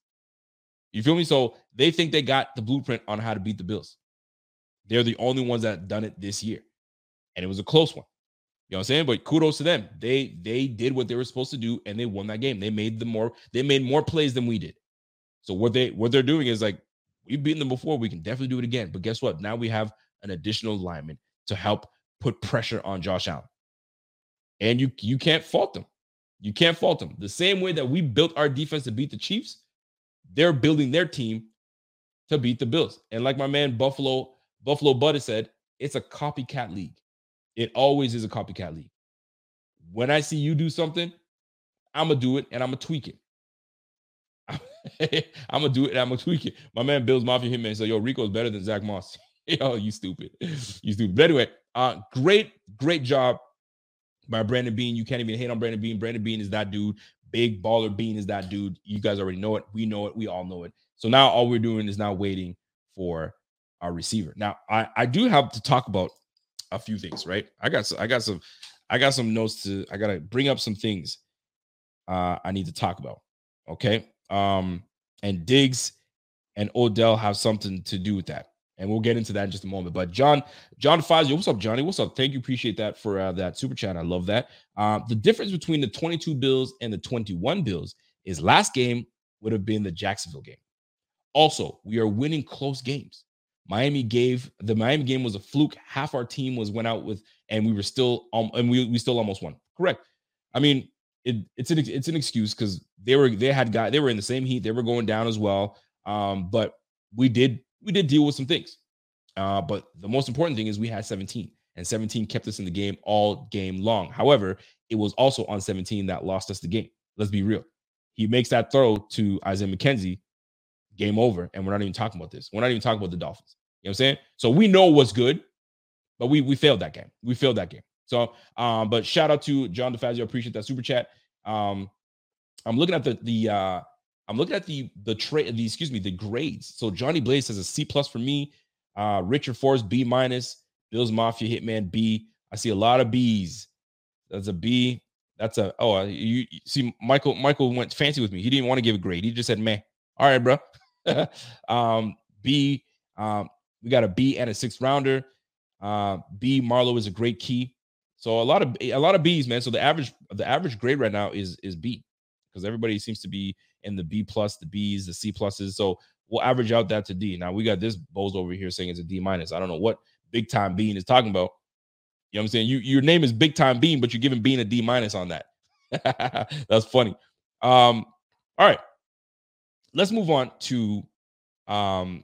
You feel me? So they think they got the blueprint on how to beat the Bills. They're the only ones that done it this year. And it was a close one. You know what I'm saying? But kudos to them. They they did what they were supposed to do and they won that game. They made the more they made more plays than we did. So what they what they're doing is like we've beaten them before. We can definitely do it again. But guess what? Now we have an additional lineman to help put pressure on Josh Allen. And you you can't fault them. You can't fault them. The same way that we built our defense to beat the Chiefs, they're building their team to beat the Bills. And like my man Buffalo Buffalo Buddy said, it's a copycat league. It always is a copycat league. When I see you do something, I'm gonna do it and I'm gonna tweak it. I'm gonna do it and I'm gonna tweak it. My man Bill's Mafia Hitman said, "Yo, Rico's better than Zach Moss." Yo, you stupid, you stupid. But anyway, uh, great, great job by Brandon Beane. You can't even hate on Brandon Beane. Brandon Beane is that dude. Big baller Beane is that dude. You guys already know it. We know it. We all know it. So now all we're doing is now waiting for our receiver. Now I I do have to talk about a few things, right? I got some, I got some I got some notes to I got to bring up some things uh I need to talk about. Okay? Um and Diggs and Odell have something to do with that and we'll get into that in just a moment. But John, John Fazio, what's up, Johnny? What's up? Thank you, appreciate that for uh, that super chat. I love that. Uh, the difference between the 22 Bills and the 21 Bills is last game would have been the Jacksonville game. Also, we are winning close games. Miami gave the Miami game was a fluke. Half our team was went out with, and we were still um, and we we still almost won. Correct. I mean, it, it's an it's an excuse because they were they had got they were in the same heat. They were going down as well. Um, but we did we did deal with some things. Uh, but the most important thing is we had 17, and 17 kept us in the game all game long. However, it was also on 17 that lost us the game. Let's be real. He makes that throw to Isaiah McKenzie, game over, and we're not even talking about this. We're not even talking about the Dolphins. You know what I'm saying? So we know what's good, but we we failed that game. We failed that game. So, um, but shout out to John DeFazio. Appreciate that super chat. Um, I'm looking at the the uh I'm looking at the the trade the excuse me the grades. So Johnny Blaze has a C plus for me. Uh Richard Force B minus. Bills Mafia Hitman B. I see a lot of B's. That's a B. That's a oh uh, you, you see Michael Michael went fancy with me. He didn't want to give a grade. He just said man. All right, bro. um B. Um we got a B and a sixth rounder. Uh B Marlowe is a great key. So a lot of a lot of B's, man. So the average the average grade right now is is B because everybody seems to be in the B plus, the B's, the C pluses. So we'll average out that to D. Now we got this Bose over here saying it's a D minus. I don't know what big time Bean is talking about. You know what I'm saying? You your name is Big Time Bean, but you're giving Beane a D minus on that. That's funny. Um, all right. Let's move on to um,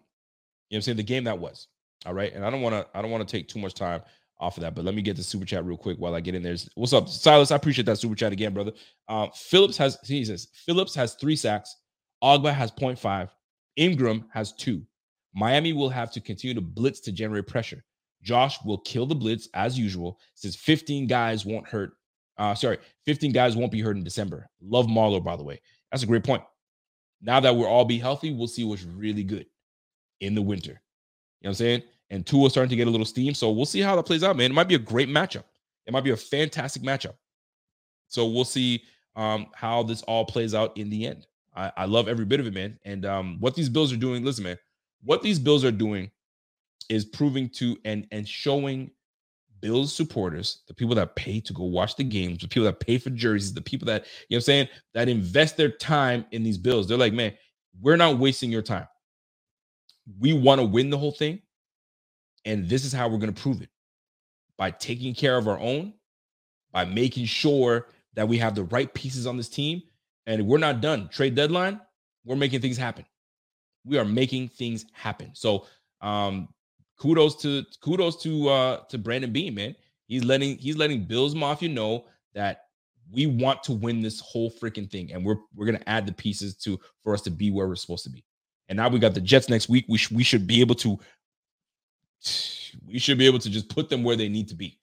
you know what I'm saying, the game that was. All right. And I don't want to, I don't want to take too much time off of that. But let me get the super chat real quick while I get in there. What's up, Silas? I appreciate that super chat again, brother. Uh, Phillips has he says Phillips has three sacks. Ogbah has 0.5. Ingram has two. Miami will have to continue to blitz to generate pressure. Josh will kill the blitz as usual, since 15 guys won't hurt. Uh, sorry, 15 guys won't be hurt in December. Love Marlowe, by the way. That's a great point. Now that we'll all be healthy, we'll see what's really good in the winter. You know what I'm saying? And Tua starting to get a little steam. So we'll see how that plays out, man. It might be a great matchup. It might be a fantastic matchup. So we'll see um, how this all plays out in the end. I, I love every bit of it, man. And um, what these Bills are doing, listen, man, what these Bills are doing is proving to and and showing Bills supporters, the people that pay to go watch the games, the people that pay for jerseys, the people that, you know I'm saying, that invest their time in these bills. They're like, man, we're not wasting your time. We want to win the whole thing. And this is how we're going to prove it by taking care of our own, by making sure that we have the right pieces on this team. And we're not done. Trade deadline, we're making things happen. We are making things happen. So um kudos to kudos to uh to Brandon Beane, man. He's letting he's letting Bills Mafia know that we want to win this whole freaking thing, and we're we're gonna add the pieces to for us to be where we're supposed to be. And now we got the Jets next week. We sh- we should be able to we should be able to just put them where they need to be,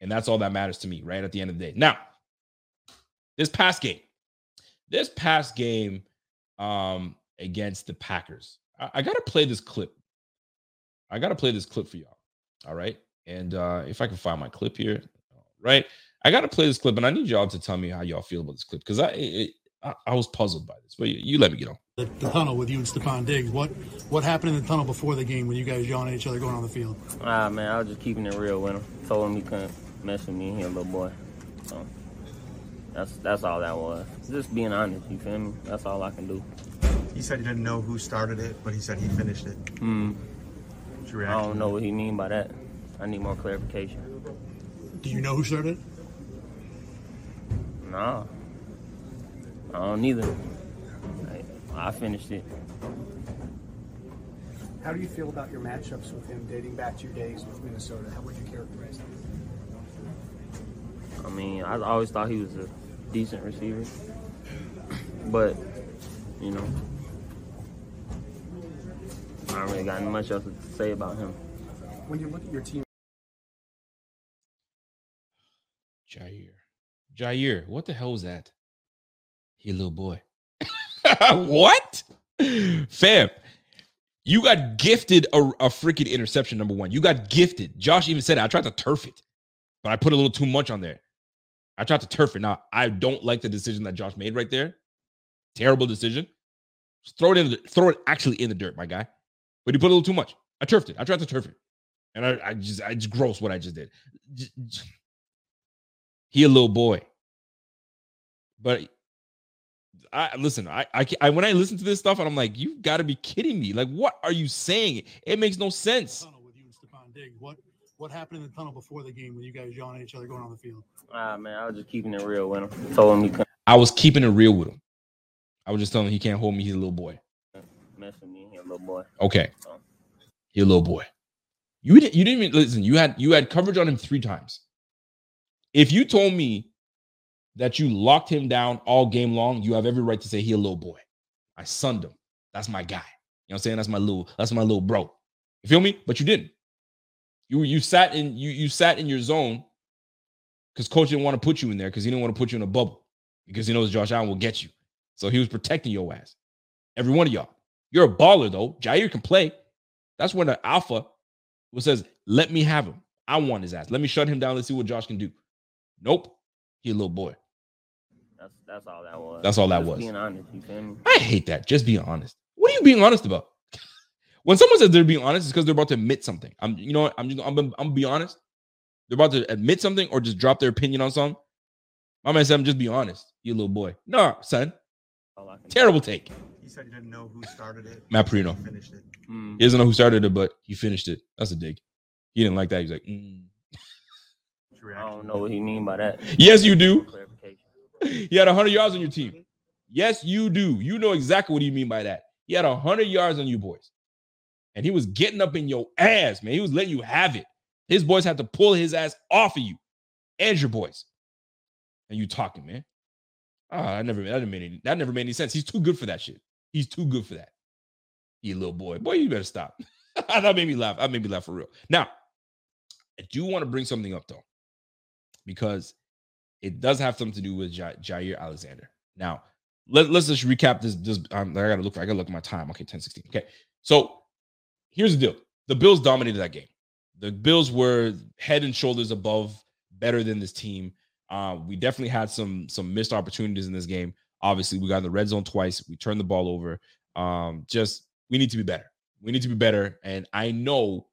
and that's all that matters to me, right? At the end of the day. Now, this past game, this past game um against the Packers, I, I gotta play this clip. I gotta play this clip for y'all. All right, and uh if I can find my clip here, right? I got to play this clip, and I need y'all to tell me how y'all feel about this clip because I, it, I, I was puzzled by this. But you, you let me get on. The, the, tunnel with you and Stefon Diggs. What what happened in the tunnel before the game when you guys yelling at each other going on the field? Ah man, I was just keeping it real with him. Told him he couldn't mess with me, here, little boy. So that's that's all that was. Just being honest. You feel me? That's all I can do. He said he didn't know who started it, but he said he finished it. Hmm. What's your I don't know what he mean by that. I need more clarification. Do you know who started it? Nah. I don't either. Like, I finished it. How do you feel about your matchups with him dating back to your days with Minnesota? How would you characterize him? I mean, I always thought he was a decent receiver. But, you know, I don't really got much else to say about him. When you look at your team Jaire. Jaire, what the hell was that? He a little boy. what? Fam, you got gifted a, a freaking interception, number one. You got gifted. Josh even said it. I tried to turf it, but I put a little too much on there. I tried to turf it. Now, I don't like the decision that Josh made right there. Terrible decision. Just throw it in the, throw it actually in the dirt, my guy. But he put a little too much. I turfed it. I tried to turf it. And I, I just I just gross what I just did. He a little boy. But I listen, I, I I when I listen to this stuff and I'm like, "You've got to be kidding me. Like what are you saying? It makes no sense. Tunnel with you and Stefon Diggs. What what happened in the tunnel before the game when you guys yelling at each other going on the field? Ah man, I was just keeping it real with him. Told him he couldn't I was keeping it real with him. I was just telling him he can't hold me. He's a little boy. mess with me, here, little boy. Okay. He a little boy. You didn't you didn't even listen. You had you had coverage on him three times. If you told me that you locked him down all game long, you have every right to say he a little boy. I sunned him. That's my guy. You know what I'm saying? That's my little, that's my little bro. You feel me? But you didn't. You you sat in you you sat in your zone because coach didn't want to put you in there because he didn't want to put you in a bubble because he knows Josh Allen will get you. So he was protecting your ass. Every one of y'all. You're a baller though. Jaire can play. That's when the alpha was says, "Let me have him. I want his ass. Let me shut him down. Let's see what Josh can do." Nope. He a little boy. That's that's all that was. That's all that Just was. Being honest, you feel me? I hate that. Just being honest. What are you being honest about? when someone says they're being honest, it's because they're about to admit something. I'm, you know, what? I'm just, I'm, I'm gonna be honest. They're about to admit something or just drop their opinion on something. My man said, "I'm just be honest." You little boy. No, son. All I can do. Terrible take. He said he didn't know who started it. Matt but he Perino. finished it. Mm. He doesn't know who started it, but he finished it. That's a dig. He didn't like that. He's like, mm. I don't know what he mean by that. "Yes, you do." He had 100 yards on your team. Yes, you do. You know exactly what you mean by that. He had 100 yards on you boys. And he was getting up in your ass, man. He was letting you have it. His boys had to pull his ass off of you and your boys. And you talking, man. Ah, that never that didn't any that never made any sense. He's too good for that shit. He's too good for that. You little boy. Boy, you better stop. that made me laugh. That made me laugh for real. Now, I do want to bring something up though, because it does have something to do with Ja- Jaire Alexander. Now, let, let's just recap this. this um, I gotta look. I gotta look at my time. Okay, 10 16. Okay, so here's the deal: the Bills dominated that game. The Bills were head and shoulders above, better than this team. Uh, we definitely had some some missed opportunities in this game. Obviously, we got in the red zone twice. We turned the ball over. Um, just we need to be better. We need to be better. And I know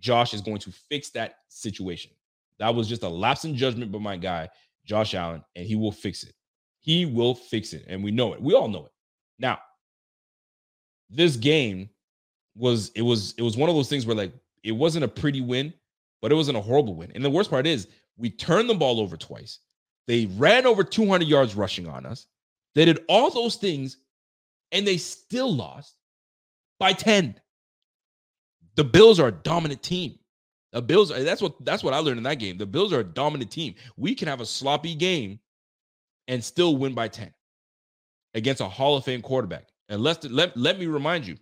Josh is going to fix that situation. That was just a lapse in judgment by my guy, Josh Allen, and he will fix it. He will fix it. And we know it. We all know it. Now, this game was it was it was one of those things where like it wasn't a pretty win, but it wasn't a horrible win. And the worst part is we turned the ball over twice. They ran over 200 yards rushing on us. They did all those things and they still lost by 10. The Bills are a dominant team. The Bills are that's what that's what I learned in that game. The Bills are a dominant team. We can have a sloppy game and still win by 10 against a Hall of Fame quarterback. And let let, let me remind you,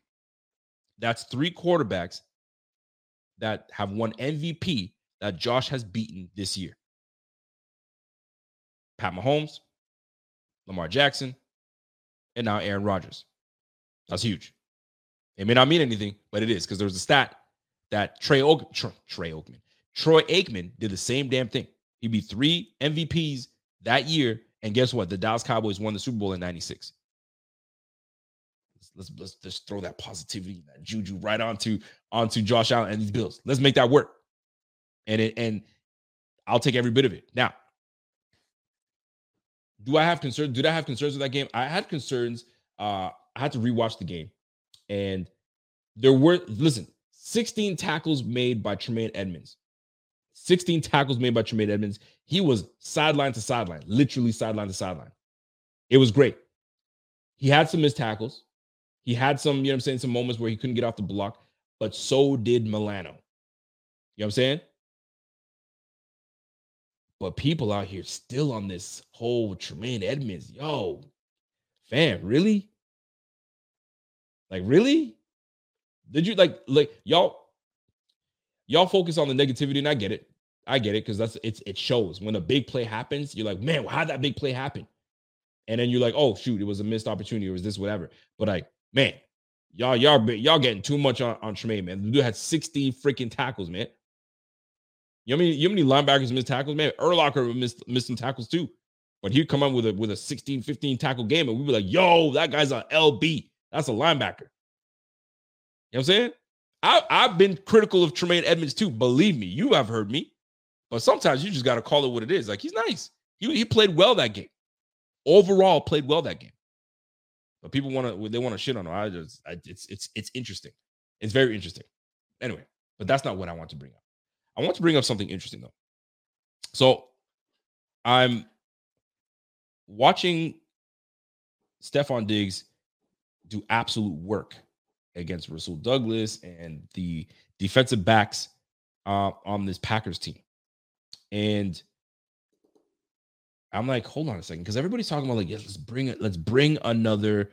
that's three quarterbacks that have won MVP that Josh has beaten this year. Pat Mahomes, Lamar Jackson, and now Aaron Rodgers. That's huge. It may not mean anything, but it is because there's a stat that Trey, Oak, Trey, Trey Oakman, Troy Aikman did the same damn thing. He beat three MVPs that year, and guess what? The Dallas Cowboys won the Super Bowl in '96. Let's, let's just throw that positivity, that juju right onto onto Josh Allen and these Bills. Let's make that work. And it, and I'll take every bit of it. Now, do I have concerns? Did I have concerns with that game? I had concerns. Uh, I had to rewatch the game, and there were listen, 16 tackles made by Tremaine Edmunds. 16 tackles made by Tremaine Edmunds. He was sideline to sideline, literally sideline to sideline. It was great. He had some missed tackles. He had some, you know what I'm saying, some moments where he couldn't get off the block, but so did Milano. You know what I'm saying? But people out here still on this whole Tremaine Edmunds, Yo, fam, really? Like, really? Did you like like y'all y'all focus on the negativity and I get it. I get it because that's it's it shows when a big play happens, you're like, man, how'd that big play happen? And then you're like, oh shoot, it was a missed opportunity, or was this whatever. But like, man, y'all, y'all, y'all getting too much on, on Tremaine, man. The dude had 60 freaking tackles, man. You know, I mean, you know many linebackers missed tackles, man. Urlacher missed missed some tackles too. But he'd come up with a with a 16, 15 tackle game, and we'd be like, yo, that guy's an LB. That's a linebacker. You know what I'm saying? I, I've been critical of Tremaine Edmunds too. Believe me, you have heard me. But sometimes you just got to call it what it is. Like he's nice. He, he played well that game. Overall, played well that game. But people want to they want to shit on him. I just I, it's it's it's interesting. It's very interesting. Anyway, but that's not what I want to bring up. I want to bring up something interesting though. So I'm watching Stefon Diggs do absolute work against Rasul Douglas and the defensive backs uh, on this Packers team. And I'm like, hold on a second, because everybody's talking about like, yes, let's bring it, let's bring another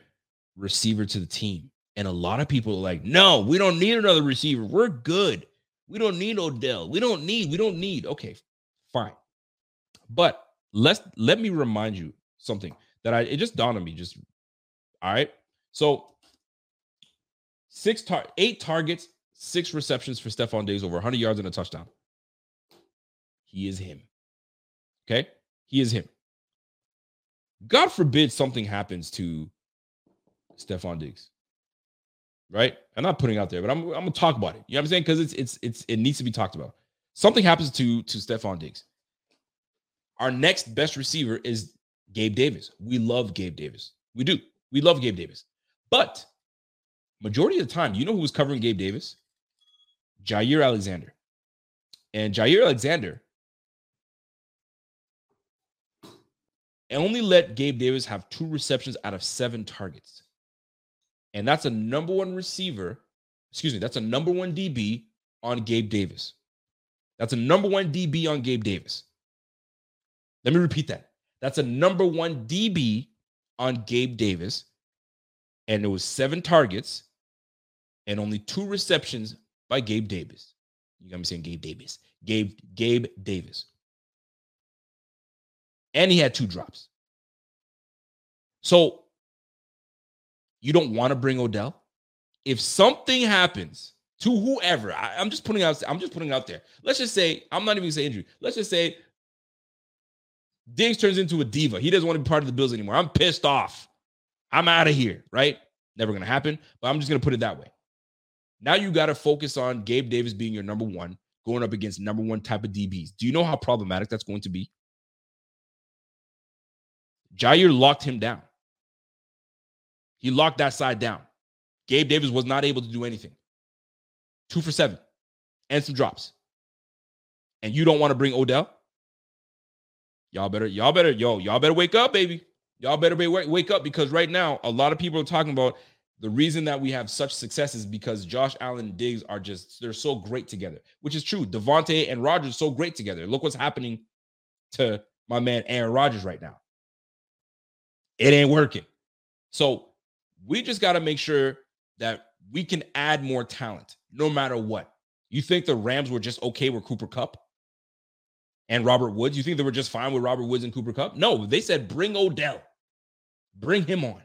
receiver to the team. And a lot of people are like, no, we don't need another receiver. We're good. We don't need Odell. We don't need, we don't need. Okay, fine. But let's let me remind you something that I it just dawned on me. Just all right. So six tar eight targets, six receptions for Stefon Diggs, over 100 yards and a touchdown. He is him. Okay. He is him. God forbid something happens to Stefon Diggs. Right? I'm not putting out there, but I'm, I'm gonna talk about it. You know what I'm saying? Because it's it's it's it needs to be talked about. Something happens to to Stefon Diggs. Our next best receiver is Gabe Davis. We love Gabe Davis. We do. We love Gabe Davis. But majority of the time, you know who was covering Gabe Davis? Jaire Alexander. And Jaire Alexander only let Gabe Davis have two receptions out of seven targets. And that's a number one receiver. Excuse me, that's a number one DB on Gabe Davis. That's a number one DB on Gabe Davis. Let me repeat that. That's a number one DB on Gabe Davis. And it was seven targets and only two receptions by Gabe Davis. You got me saying Gabe Davis. Gabe, Gabe Davis and he had two drops. So you don't want to bring Odell. If something happens to whoever, I, am just putting out, I'm just putting out there. Let's just say, I'm not even gonna say injury. Let's just say Diggs turns into a diva. He doesn't want to be part of the Bills anymore. I'm pissed off. I'm out of here, right? Never gonna happen, but I'm just gonna put it that way. Now you got to focus on Gabe Davis being your number one, going up against number one type of DBs. Do you know how problematic that's going to be? Jaire locked him down. He locked that side down. Gabe Davis was not able to do anything. Two for seven and some drops. And you don't want to bring Odell? Y'all better, y'all better, yo, y'all better wake up, baby. Y'all better be, wake up because right now, a lot of people are talking about the reason that we have such success is because Josh Allen and Diggs are just, they're so great together, which is true. Davante and Rodgers so great together. Look what's happening to my man Aaron Rodgers right now. It ain't working. So we just got to make sure that we can add more talent no matter what. You think the Rams were just okay with Cooper Kupp and Robert Woods? You think they were just fine with Robert Woods and Cooper Kupp? No, they said bring Odell, bring him on.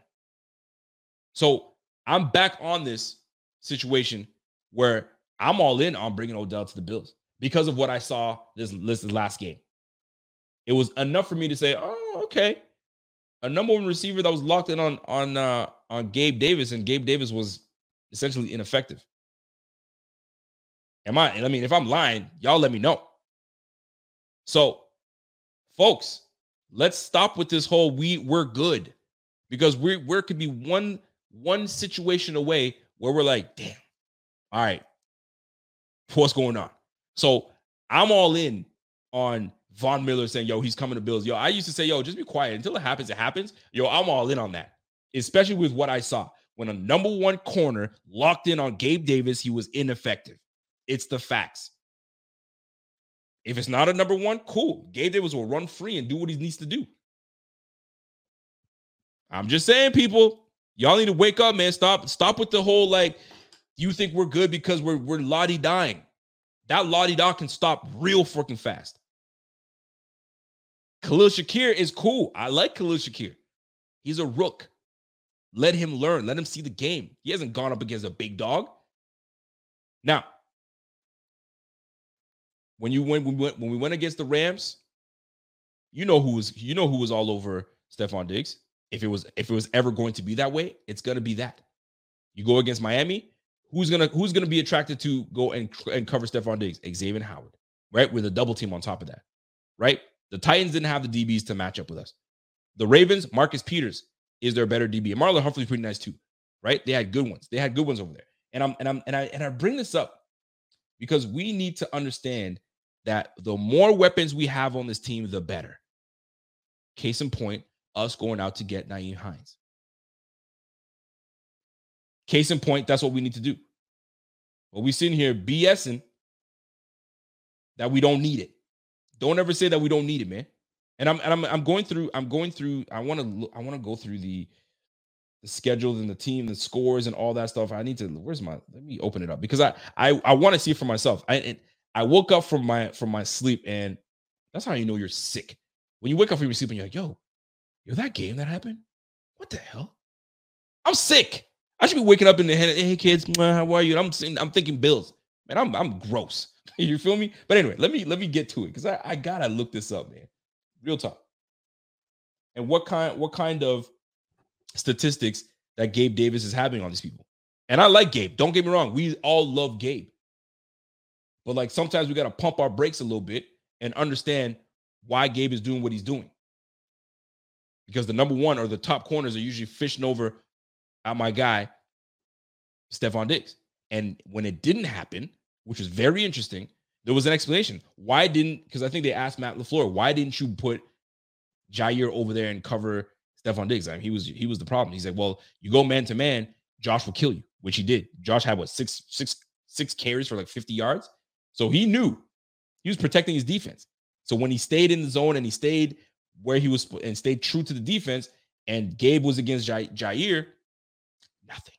So I'm back on this situation where I'm all in on bringing Odell to the Bills because of what I saw this, this last game. It was enough for me to say, oh, okay. A number one receiver that was locked in on on uh, on Gabe Davis, and Gabe Davis was essentially ineffective. Am I? I mean, if I'm lying, y'all let me know. So, folks, let's stop with this whole we we're good because we we could be one one situation away where we're like, damn, all right, what's going on? So I'm all in on Von Miller saying, yo, he's coming to Bills. Yo, I used to say, yo, just be quiet until it happens. It happens. Yo, I'm all in on that, especially with what I saw when a number one corner locked in on Gabe Davis, he was ineffective. It's the facts. If it's not a number one, cool. Gabe Davis will run free and do what he needs to do. I'm just saying, people, y'all need to wake up, man. Stop, stop with the whole like, you think we're good because we're we're lottie dying. That lottie da can stop real freaking fast. Khalil Shakir is cool. I like Khalil Shakir. He's a rook. Let him learn. Let him see the game. He hasn't gone up against a big dog. Now, when you went when we went, when we went against the Rams, you know who was you know who was all over Stefon Diggs. If it was if it was ever going to be that way, it's gonna be that. You go against Miami, who's gonna who's gonna be attracted to go and and cover Stefon Diggs? Xavier Howard, right? With a double team on top of that, right? The Titans didn't have the DBs to match up with us. The Ravens, Marcus Peters, is their better DB. Marlon Humphrey's pretty nice too, right? They had good ones. They had good ones over there. And I'm and I'm and I and I bring this up because we need to understand that the more weapons we have on this team, the better. Case in point, us going out to get Nyheim Hines. Case in point, that's what we need to do. But we sitting here BSing that we don't need it. Don't ever say that we don't need it, man. And I'm and I'm I'm going through I'm going through I want to I want to go through the the schedules and the team, the scores and all that stuff. I need to where's my let me open it up because I I I want to see it for myself. I I woke up from my from my sleep and that's how you know you're sick. When you wake up from your sleep and you're like, yo, yo, that game that happened? What the hell? I'm sick. I should be waking up in the head. Hey kids, how are you? I'm sitting, I'm thinking Bills. Man, I'm I'm gross. you feel me? But anyway, let me let me get to it because I, I gotta look this up, man. Real talk. And what kind what kind of statistics that Gabe Davis is having on these people? And I like Gabe. Don't get me wrong. We all love Gabe. But like sometimes we got to pump our brakes a little bit and understand why Gabe is doing what he's doing. Because the number one or the top corners are usually fishing over at my guy, Stefon Diggs. And when it didn't happen, which was very interesting, there was an explanation. Why didn't, because I think they asked Matt LaFleur, why didn't you put Jaire over there and cover Stefon Diggs? I mean, he was he was the problem. He's like, well, you go man to man, Josh will kill you, which he did. Josh had what six, six, six carries for like 50 yards. So he knew he was protecting his defense. So when he stayed in the zone and he stayed where he was and stayed true to the defense, and Gabe was against Jaire, nothing.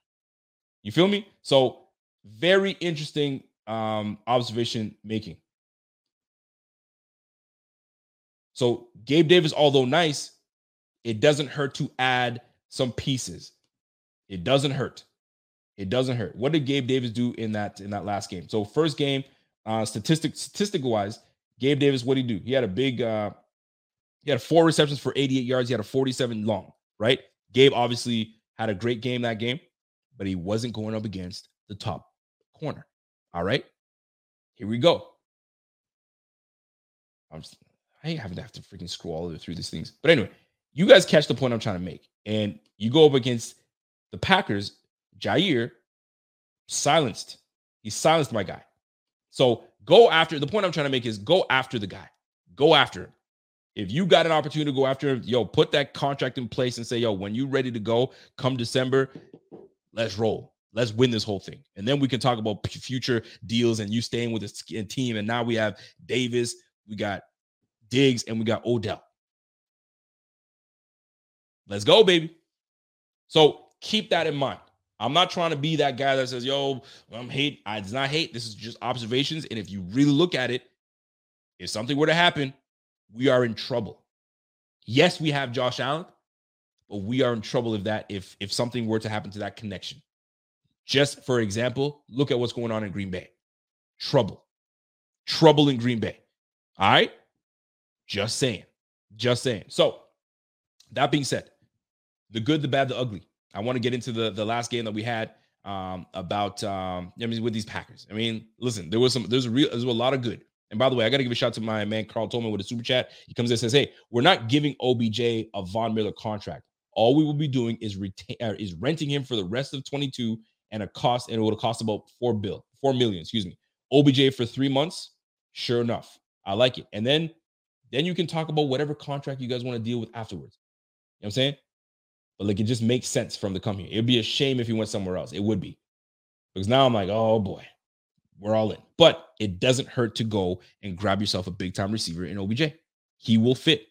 You feel me? So very interesting um, observation making. So Gabe Davis, although nice, it doesn't hurt to add some pieces. It doesn't hurt. It doesn't hurt. What did Gabe Davis do in that in that last game? So first game, uh, statistic statistic wise, Gabe Davis, what did he do? He had a big, uh, he had four receptions for 88 yards. He had a 47 long, right? Gabe obviously had a great game that game, but he wasn't going up against the top corner. All right. Here we go. I'm just, I haven't have to freaking scroll all the way through these things. But anyway, you guys catch the point I'm trying to make. And you go up against the Packers, Jaire silenced. He silenced my guy. So go after the point I'm trying to make is go after the guy. Go after him. If you got an opportunity to go after him, yo, put that contract in place and say, yo, when you ready to go, come December, let's roll. Let's win this whole thing. And then we can talk about future deals and you staying with the team. And now we have Davis, we got Diggs, and we got Odell. Let's go, baby. So keep that in mind. I'm not trying to be that guy that says, yo, I'm hate. I does not hate. This is just observations. And if you really look at it, if something were to happen, we are in trouble. Yes, we have Josh Allen, but we are in trouble if that if if something were to happen to that connection. Just for example, look at what's going on in Green Bay. Trouble. Trouble in Green Bay. All right? Just saying. Just saying. So, that being said, the good, the bad, the ugly. I want to get into the the last game that we had um, about um, I mean with these Packers. I mean, listen, there was some there's a real there's a lot of good. And by the way, I got to give a shout out to my man Carl Tolman with a super chat. He comes in and says, "Hey, we're not giving OBJ a Von Miller contract. All we will be doing is retain uh, is renting him for the rest of 22 and a cost and it would cost about four bill four million. Excuse me. OBJ for three months. Sure enough, I like it. And then then you can talk about whatever contract you guys want to deal with afterwards. You know what I'm saying? But like it just makes sense from the company. It'd be a shame if he went somewhere else. It would be. Because now I'm like, oh boy, we're all in. But it doesn't hurt to go and grab yourself a big time receiver in OBJ. He will fit.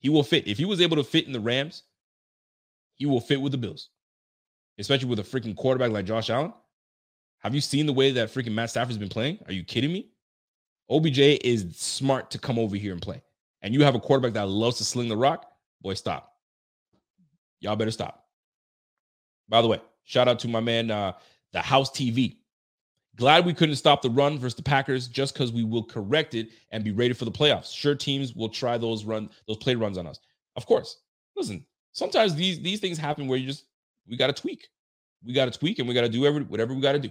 He will fit. If he was able to fit in the Rams, he will fit with the Bills, especially with a freaking quarterback like Josh Allen. Have you seen the way that freaking Matt Stafford's been playing? Are you kidding me? OBJ is smart to come over here and play. And you have a quarterback that loves to sling the rock. Boy, stop. Y'all better stop. By the way, shout out to my man, uh, the House TV. Glad we couldn't stop the run versus the Packers just because we will correct it and be ready for the playoffs. Sure, teams will try those run those play runs on us. Of course. Listen, sometimes these these things happen where you just we got to tweak. We got to tweak and we got to do every, whatever we got to do.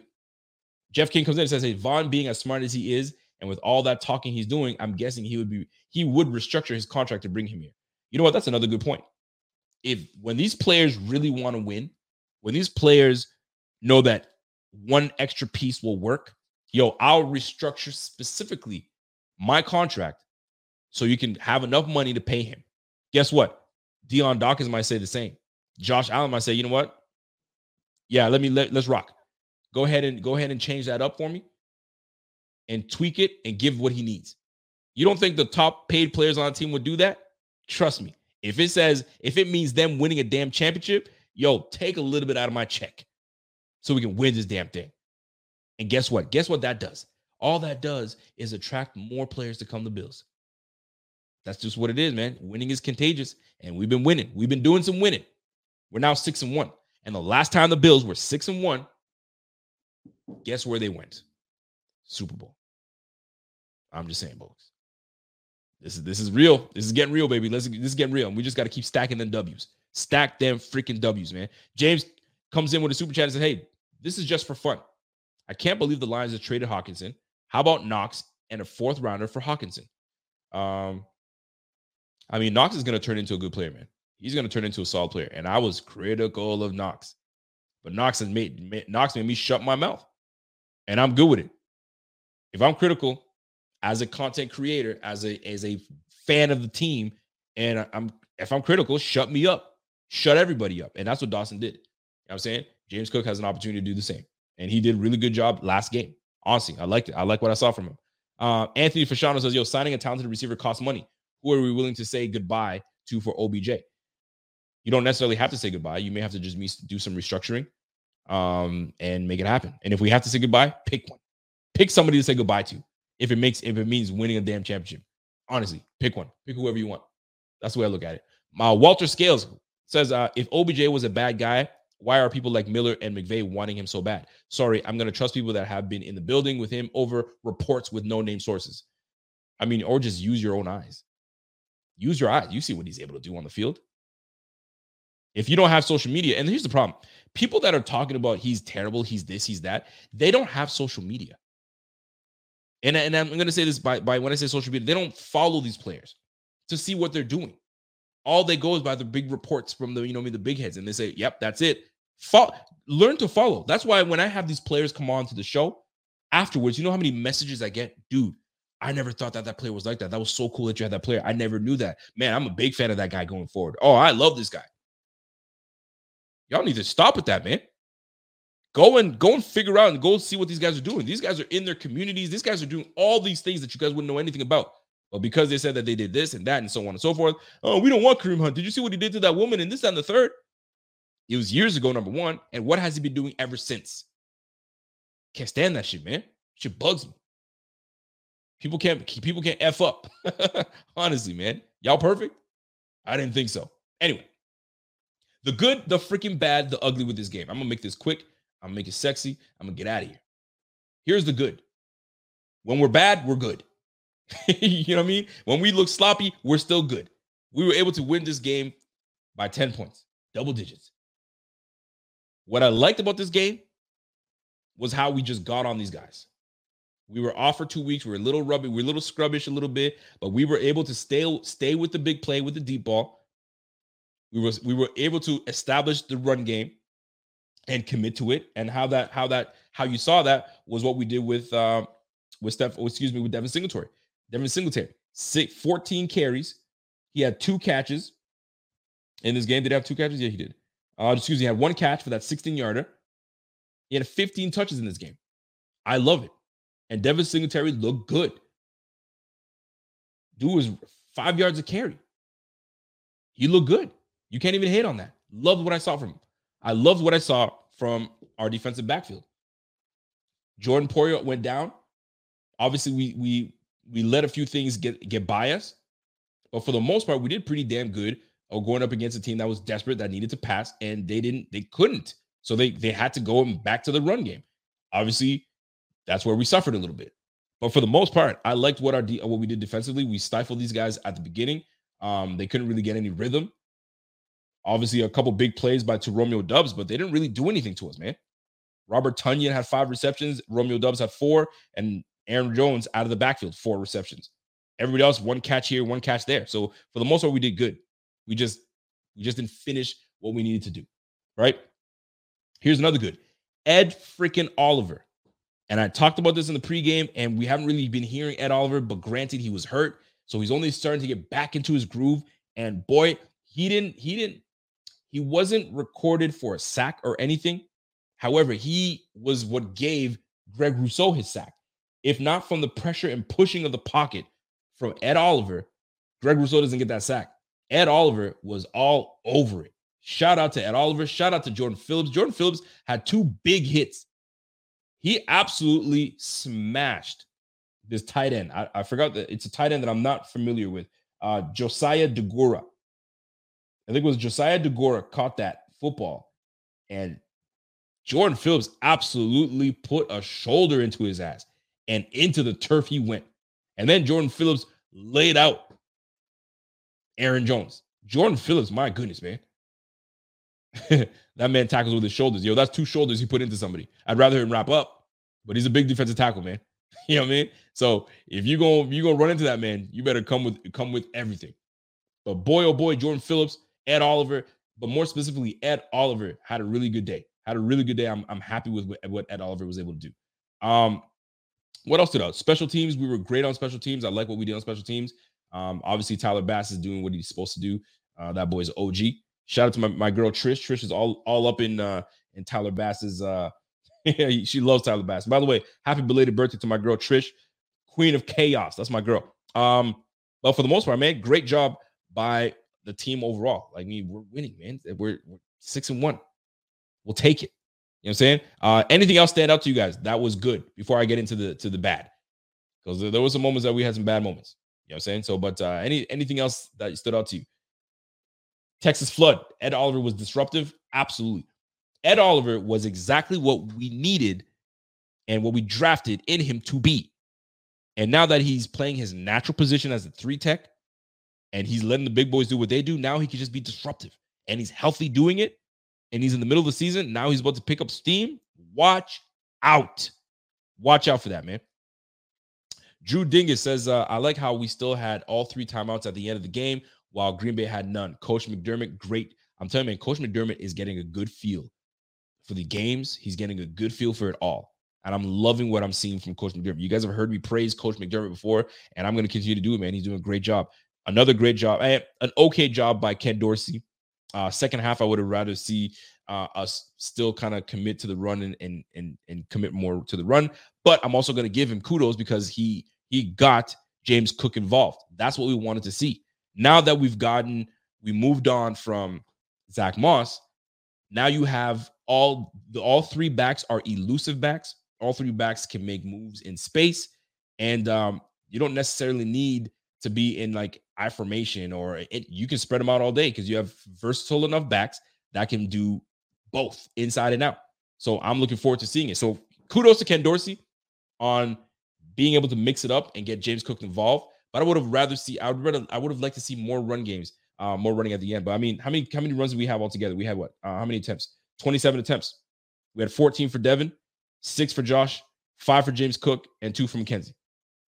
Jeff King comes in and says, "Hey, Von, being as smart as he is, and with all that talking he's doing, I'm guessing he would be he would restructure his contract to bring him here. You know what? That's another good point if when these players really want to win, when these players know that one extra piece will work, yo, I'll restructure specifically my contract so you can have enough money to pay him. Guess what? Dion Dawkins might say the same. Josh Allen might say, you know what? Yeah, let me let, let's rock. Go ahead and go ahead and change that up for me and tweak it and give what he needs. You don't think the top paid players on the team would do that? Trust me. If it says, if it means them winning a damn championship, yo, take a little bit out of my check so we can win this damn thing. And guess what? Guess what that does? All that does is attract more players to come to Bills. That's just what it is, man. Winning is contagious, and we've been winning. We've been doing some winning. We're now six and one. And the last time the Bills were six and one, guess where they went? Super Bowl. I'm just saying, folks. This is this is real. This is getting real, baby. Let's this is getting real. And we just got to keep stacking them W's. Stack them freaking W's, man. James comes in with a super chat and says, Hey, this is just for fun. I can't believe the Lions have traded Hockenson. How about Knox and a fourth rounder for Hockenson? Um, I mean, Knox is going to turn into a good player, man. He's going to turn into a solid player. And I was critical of Knox, but Knox has made Knox made me shut my mouth, and I'm good with it. If I'm critical, as a content creator, as a as a fan of the team, and I'm if I'm critical, shut me up, shut everybody up, and that's what Dawson did. You know what I'm saying James Cook has an opportunity to do the same, and he did really good job last game. Honestly, I liked it. I like what I saw from him. Uh, Anthony Fasciano says, "Yo, signing a talented receiver costs money. Who are we willing to say goodbye to for OBJ? You don't necessarily have to say goodbye. You may have to just do some restructuring um, and make it happen. And if we have to say goodbye, pick one. Pick somebody to say goodbye to if it makes if it means winning a damn championship. Honestly, pick one. Pick whoever you want. That's the way I look at it. My Walter Scales says, uh, if OBJ was a bad guy, why are people like Miller and McVay wanting him so bad? Sorry, I'm gonna trust people that have been in the building with him over reports with no name sources. I mean, or just use your own eyes. Use your eyes. You see what he's able to do on the field. If you don't have social media, and here's the problem people that are talking about he's terrible, he's this, he's that, they don't have social media. And, and I'm going to say this by, by when I say social media, they don't follow these players to see what they're doing. All they go is by the big reports from the, you know, me the big heads, and they say, yep, that's it. Learn to follow. That's why when I have these players come on to the show afterwards, you know how many messages I get? Dude, I never thought that that player was like that. That was so cool that you had that player. I never knew that. Man, I'm a big fan of that guy going forward. Oh, I love this guy. Y'all need to stop with that, man. Go and go and figure out and go see what these guys are doing. These guys are in their communities. These guys are doing all these things that you guys wouldn't know anything about. But because they said that they did this and that and so on and so forth, oh, we don't want Kareem Hunt. Did you see what he did to that woman and this and the third? It was years ago, number one. And what has he been doing ever since? Can't stand that shit, man. Shit bugs me. People can't people can't f up. Honestly, man, y'all perfect? I didn't think so. Anyway, the good, the freaking bad, the ugly with this game. I'm gonna make this quick. I'm gonna make it sexy. I'm gonna get out of here. Here's the good. When we're bad, we're good. you know what I mean? When we look sloppy, we're still good. We were able to win this game by 10 points, double digits. What I liked about this game was how we just got on these guys. We were off for two weeks. We were a little rubby, we were a little scrubbish a little bit, but we were able to stay stay with the big play with the deep ball. We was we were able to establish the run game and commit to it. And how that how that how you saw that was what we did with uh, with Steph. Oh, excuse me, with Devin Singletary. Devin Singletary, six, 14 carries. He had two catches in this game. Did he have two catches? Yeah, he did. Uh, excuse me, had one catch for that 16 yarder. He had 15 touches in this game. I love it. And Devin Singletary looked good. Dude was five yards of carry. He looked good. You can't even hate on that. Loved what I saw from him. I loved what I saw from our defensive backfield. Jordan Poyer went down. Obviously, we we we let a few things get get by us, but for the most part, we did pretty damn good. Of going up against a team that was desperate that needed to pass, and they didn't. They couldn't. So they they had to go back to the run game. Obviously, that's where we suffered a little bit. But for the most part, I liked what our what we did defensively. We stifled these guys at the beginning. Um, they couldn't really get any rhythm. Obviously, a couple big plays by to Romeo Doubs but they didn't really do anything to us, man. Robert Tonyan had five receptions, Romeo Doubs had four, and Aaron Jones out of the backfield, four receptions. Everybody else, one catch here, one catch there. So for the most part, we did good. We just we just didn't finish what we needed to do. Right. Here's another good. Ed freaking Oliver. And I talked about this in the pregame, and we haven't really been hearing Ed Oliver, but granted, he was hurt. So he's only starting to get back into his groove. And boy, he didn't, he didn't he wasn't recorded for a sack or anything. However, he was what gave Greg Rousseau his sack. If not from the pressure and pushing of the pocket from Ed Oliver, Greg Rousseau doesn't get that sack. Ed Oliver was all over it. Shout out to Ed Oliver. Shout out to Jordan Phillips. Jordan Phillips had two big hits. He absolutely smashed this tight end. I, I forgot that it's a tight end that I'm not familiar with. Uh, Josiah Deguara. I think it was Josiah Deguara caught that football, and Jordan Phillips absolutely put a shoulder into his ass and into the turf he went. And then Jordan Phillips laid out Aaron Jones. Jordan Phillips, my goodness, man. that man tackles with his shoulders. Yo, that's two shoulders he put into somebody. I'd rather him wrap up, but he's a big defensive tackle, man. you know what I mean? So if you go, you gonna run into that man, you better come with come with everything. But boy, oh boy, Jordan Phillips Ed Oliver, but more specifically, Ed Oliver had a really good day. Had a really good day. I'm, I'm happy with what Ed Oliver was able to do. Um, what else did out? Special teams. We were great on special teams. I like what we did on special teams. Um, obviously, Tyler Bass is doing what he's supposed to do. Uh, that boy's OG. Shout out to my, my girl Trish. Trish is all all up in uh in Tyler Bass's uh she loves Tyler Bass. By the way, happy belated birthday to my girl Trish, Queen of Chaos. That's my girl. Um, but for the most part, man, great job by the team overall. Like, I mean, we're winning, man. We're, we're six and one. We'll take it. You know what I'm saying? Uh, anything else stand out to you guys? That was good before I get into the to the bad. Because there, were some moments that we had some bad moments. Know what I'm saying? So, but uh, any anything else that stood out to you? Texas flood. Ed Oliver was disruptive. Absolutely. Ed Oliver was exactly what we needed and what we drafted in him to be. And now that he's playing his natural position as a three tech, and he's letting the big boys do what they do. Now he can just be disruptive. and he's healthy doing it, and he's in the middle of the season, now he's about to pick up steam. Watch out. Watch out for that, man. Drew Dingus says, uh, I like how we still had all three timeouts at the end of the game while Green Bay had none. Coach McDermott, great. I'm telling you, man, Coach McDermott is getting a good feel for the games. He's getting a good feel for it all. And I'm loving what I'm seeing from Coach McDermott. You guys have heard me praise Coach McDermott before, and I'm going to continue to do it, man. He's doing a great job. Another great job. An okay job by Ken Dorsey. Uh, second half, I would have rather see uh, us still kind of commit to the run and, and and and commit more to the run. But I'm also going to give him kudos because he he got James Cook involved. That's what we wanted to see. Now that we've gotten, we moved on from Zach Moss. Now you have all the all three backs are elusive backs all three backs can make moves in space, and um, you don't necessarily need to be in like I formation or it, you can spread them out all day because you have versatile enough backs that can do both inside and out. So I'm looking forward to seeing it. So kudos to Ken Dorsey on being able to mix it up and get James Cook involved. But I would have rather see I would rather I would have liked to see more run games, uh, more running at the end. But I mean, how many how many runs do we have altogether? We had what? Uh, how many attempts? 27 attempts. We had 14 for Devin, six for Josh, five for James Cook, and two from Kenzie.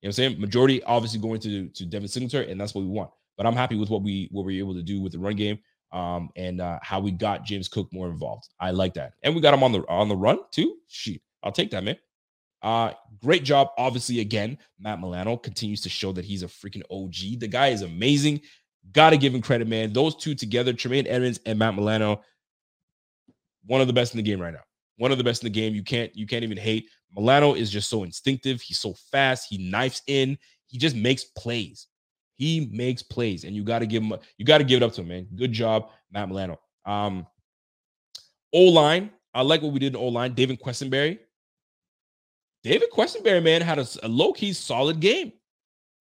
You know what I'm saying? Majority obviously going to to Devin Singletary, and that's what we want. But I'm happy with what we what we are able to do with the run game, um, and uh, how we got James Cook more involved. I like that, and we got him on the on the run too. Shoot, I'll take that, man. Uh, great job. Obviously, again, Matt Milano continues to show that he's a freaking OG. The guy is amazing. Got to give him credit, man. Those two together, Tremaine Edmunds and Matt Milano, one of the best in the game right now one of the best in the game. You can't you can't even hate. Milano is just so instinctive. He's so fast. He knifes in. He just makes plays. He makes plays, and you got to give him. You got to give it up to him, man. Good job, Matt Milano. Um, O line. I like what we did in O line. David Quessenberry. David Quessenberry, man, had a, a low key solid game.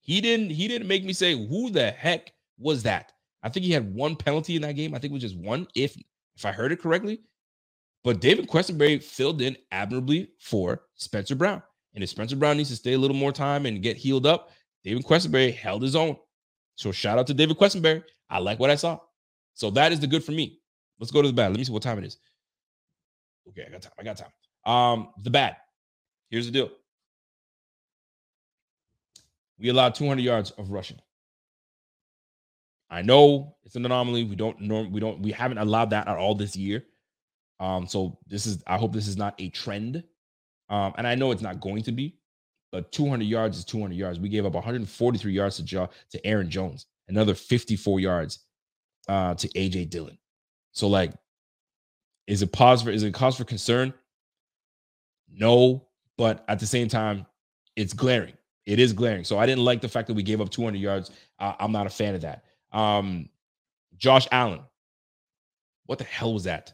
He didn't. He didn't make me say, "Who the heck was that?" I think he had one penalty in that game. I think it was just one, if if I heard it correctly. But David Quessenberry filled in admirably for Spencer Brown. And if Spencer Brown needs to stay a little more time and get healed up, David Quessenberry held his own. So shout out to David Quessenberry. I like what I saw. So that is the good for me. Let's go to the bad. Let me see what time it is. Okay, I got time. I got time. Um, the bad. Here's the deal. We allowed 200 yards of rushing. I know it's an anomaly. We don't norm, we don't we haven't allowed that at all this year. Um, so this is I hope this is not a trend. Um, and I know it's not going to be, but 200 yards is 200 yards. We gave up 143 yards to to Aaron Jones, another 54 yards uh, to AJ Dillon. So like, is it pause for is it cause for concern? No, but at the same time, it's glaring. It is glaring. So I didn't like the fact that we gave up 200 yards. Uh, I'm not a fan of that. Um, Josh Allen, what the hell was that?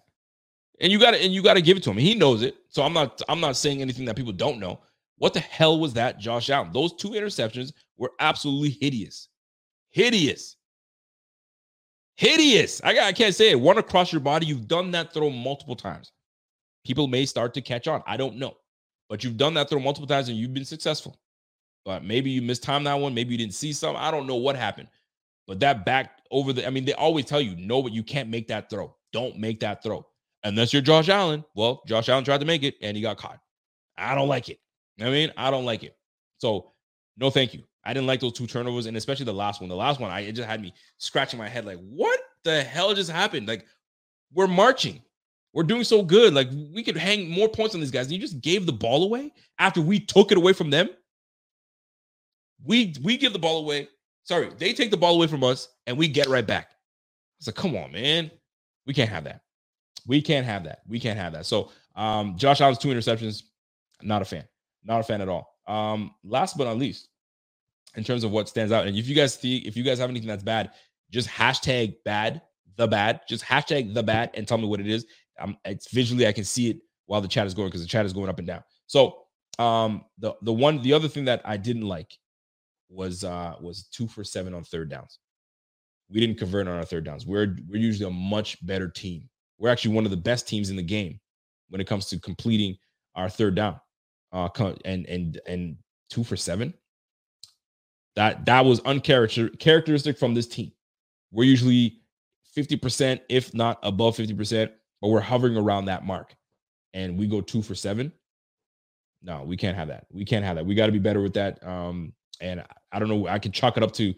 And you got to and you got to give it to him. He knows it. So I'm not I'm not saying anything that people don't know. What the hell was that, Josh Allen? Those two interceptions were absolutely hideous. Hideous. Hideous. I, I can't say it. One across your body. You've done that throw multiple times. People may start to catch on. I don't know. But you've done that throw multiple times and you've been successful. But maybe you mistimed that one. Maybe you didn't see some. I don't know what happened. But that back over the, I mean, they always tell you, no, but you can't make that throw. Don't make that throw unless you're Josh Allen. Well, Josh Allen tried to make it and he got caught. I don't like it. I mean, I don't like it. So, no, thank you. I didn't like those two turnovers, and especially the last one. The last one, I it just had me scratching my head, like, what the hell just happened? Like, we're marching, we're doing so good. Like, we could hang more points on these guys. And you just gave the ball away after we took it away from them. We we give the ball away. Sorry, they take the ball away from us, and we get right back. It's like, come on, man, we can't have that. We can't have that. We can't have that. So um, Josh Allen's two interceptions, not a fan. Not a fan at all. Um, last but not least, in terms of what stands out, and if you guys see, if you guys have anything that's bad, just hashtag bad, the bad, just hashtag the bad and tell me what it is. Um, it's visually I can see it while the chat is going because the chat is going up and down. So um the the one the other thing that I didn't like was uh was two for seven on third downs. We didn't convert on our third downs. We're we're usually a much better team we're actually one of the best teams in the game when it comes to completing our third down. Uh, and and and two for seven. That that was uncharacteristic from this team. We're usually 50%, if not above 50%, but we're hovering around that mark and we go two for seven. No, we can't have that. We can't have that. We got to be better with that. Um, and I don't know. I can chalk it up to, you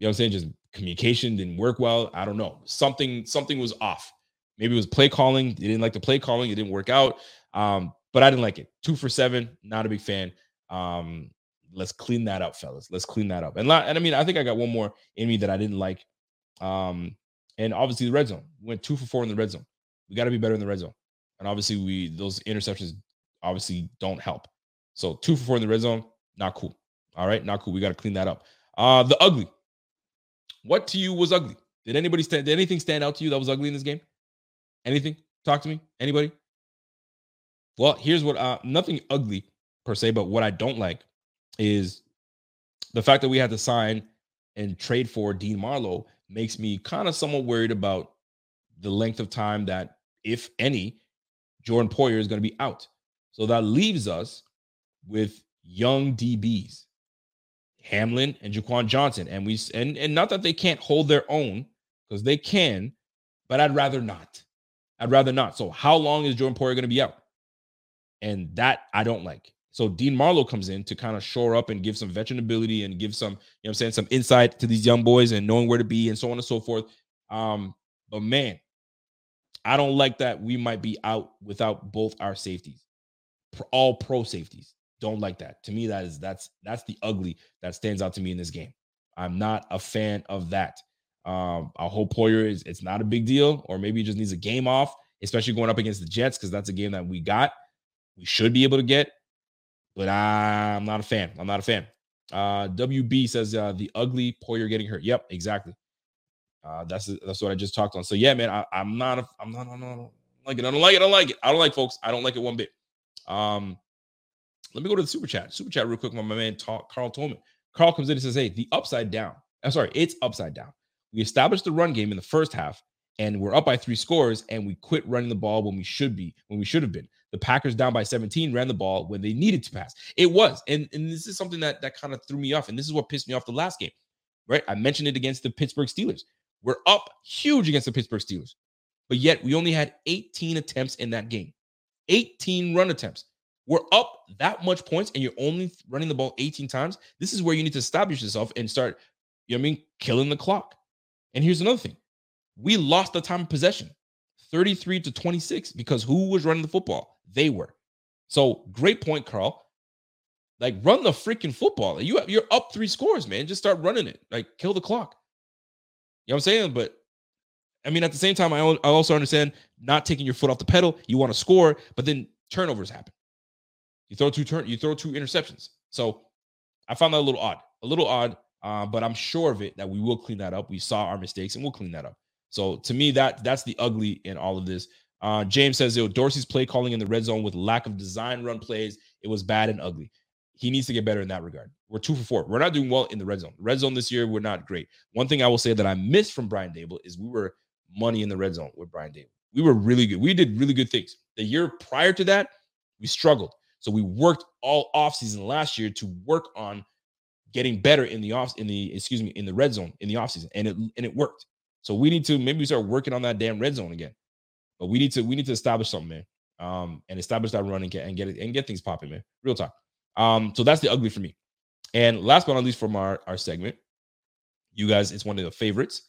know I'm saying? Just communication didn't work well. I don't know. Something, something was off. Maybe it was play calling. You didn't like the play calling. It didn't work out. Um, but I didn't like it. Two for seven. Not a big fan. Um, let's clean that up, fellas. Let's clean that up. And, and I mean, I think I got one more in me that I didn't like. Um, and obviously the red zone. We went two for four in the red zone. We got to be better in the red zone. And obviously, we those interceptions obviously don't help. So two for four in the red zone, not cool. All right, not cool. We got to clean that up. Uh the ugly. What to you was ugly? Did anybody stand? Did anything stand out to you that was ugly in this game? Anything? Talk to me. Anybody? Well, here's what. Uh, nothing ugly per se, but what I don't like is the fact that we had to sign and trade for Dean Marlowe makes me kind of somewhat worried about the length of time that, if any, Jordan Poyer is going to be out. So that leaves us with young DBs, Hamlin and Jaquan Johnson. And we and, and not that they can't hold their own, because they can, but I'd rather not. I'd rather not. So how long is Jordan Poyer going to be out? And that I don't like. So Dean Marlowe comes in to kind of shore up and give some veteran ability and give some, you know I'm saying, some insight to these young boys and knowing where to be and so on and so forth. Um, but man, I don't like that we might be out without both our safeties, all pro safeties. Don't like that. To me, that is that's that's the ugly that stands out to me in this game. I'm not a fan of that. Um, I hope Poyer is it's not a big deal, or maybe he just needs a game off, especially going up against the Jets, because that's a game that we got. We should be able to get, but I'm not a fan. I'm not a fan. Uh, WB says uh, the ugly Poyer getting hurt. Yep, exactly. Uh, that's that's what I just talked on. So yeah, man, I, am not a, I'm not, I don't like it. I don't like it. I don't like it. I don't like folks. I don't like it one bit. Um, let me go to the super chat. Super chat real quick. My, my man talk, Carl Tolman. Carl comes in and says, "Hey, the upside down. I'm sorry, it's upside down. We established the run game in the first half, and we're up by three scores, and we quit running the ball when we should be when we should have been. The Packers down by 17 ran the ball when they needed to pass. It was, and and this is something that that kind of threw me off, and this is what pissed me off the last game. Right, I mentioned it against the Pittsburgh Steelers. We're up huge against the Pittsburgh Steelers, but yet we only had 18 attempts in that game, 18 run attempts. We're up that much points, and you're only running the ball 18 times. This is where you need to establish yourself and start, you know I mean, killing the clock. And here's another thing we lost the time of possession 33 to 26 because who was running the football? They were. So great point, Carl. Like run the freaking football. You you're up three scores, man. Just start running it. Like kill the clock. You know what I'm saying? But I mean, at the same time, I, I also understand not taking your foot off the pedal. You want to score, but then turnovers happen. You throw two turn, you throw two interceptions. So I found that a little odd, a little odd. Uh, but I'm sure of it that we will clean that up. We saw our mistakes and we'll clean that up. So to me, that that's the ugly in all of this. Uh, James says, Yo, Dorsey's play calling in the red zone with lack of design run plays. It was bad and ugly he needs to get better in that regard. We're two for four. We're not doing well in the red zone. Red zone this year, we're not great. One thing I will say that I missed from Brian Daboll is we were money in the red zone with Brian Daboll. We were really good. We did really good things. The year prior to that, we struggled. So we worked all offseason last year to work on getting better in the off in the excuse me in the red zone in the offseason. And it and it worked. So we need to maybe start working on that damn red zone again. But we need to we need to establish something, man. Um, and establish that running and get and get it and get things popping, man. Real talk. Um, so that's the ugly for me. And last but not least, from our, our segment, you guys, it's one of the favorites.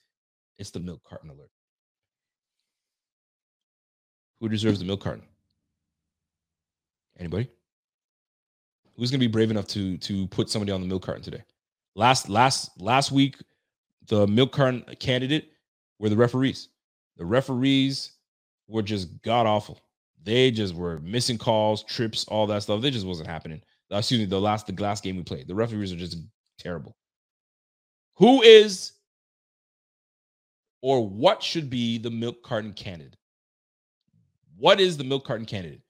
It's the milk carton alert. Who deserves the milk carton? Anybody? Who's gonna be brave enough to to put somebody on the milk carton today? Last last last week, the milk carton candidate were the referees. The referees were just god awful. They just were missing calls, trips, all that stuff. They just wasn't happening. Uh, excuse me, the last the last game we played. The referees are just terrible. Who is or what should be the milk carton candidate? What is the milk carton candidate?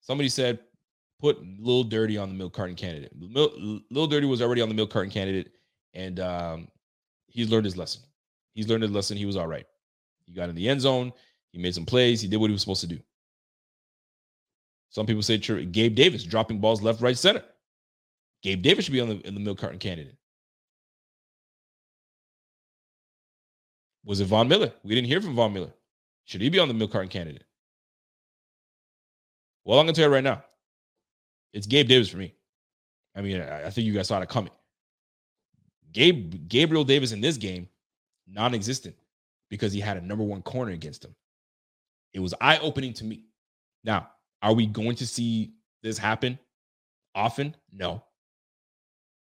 Somebody said put Lil Dirty on the milk carton candidate. Lil Dirty was already on the milk carton candidate, and um, he's learned his lesson. He's learned his lesson. He was all right. He got in the end zone. He made some plays. He did what he was supposed to do. Some people say Gabe Davis dropping balls left, right, center. Gabe Davis should be on the in the milk carton candidate. Was it Von Miller? We didn't hear from Von Miller. Should he be on the milk carton candidate? Well, I'm gonna tell you right now, it's Gabe Davis for me. I mean, I, I think you guys saw it coming. Gabe Gabriel Davis in this game, non-existent because he had a number one corner against him. It was eye-opening to me. Now, are we going to see this happen often? No.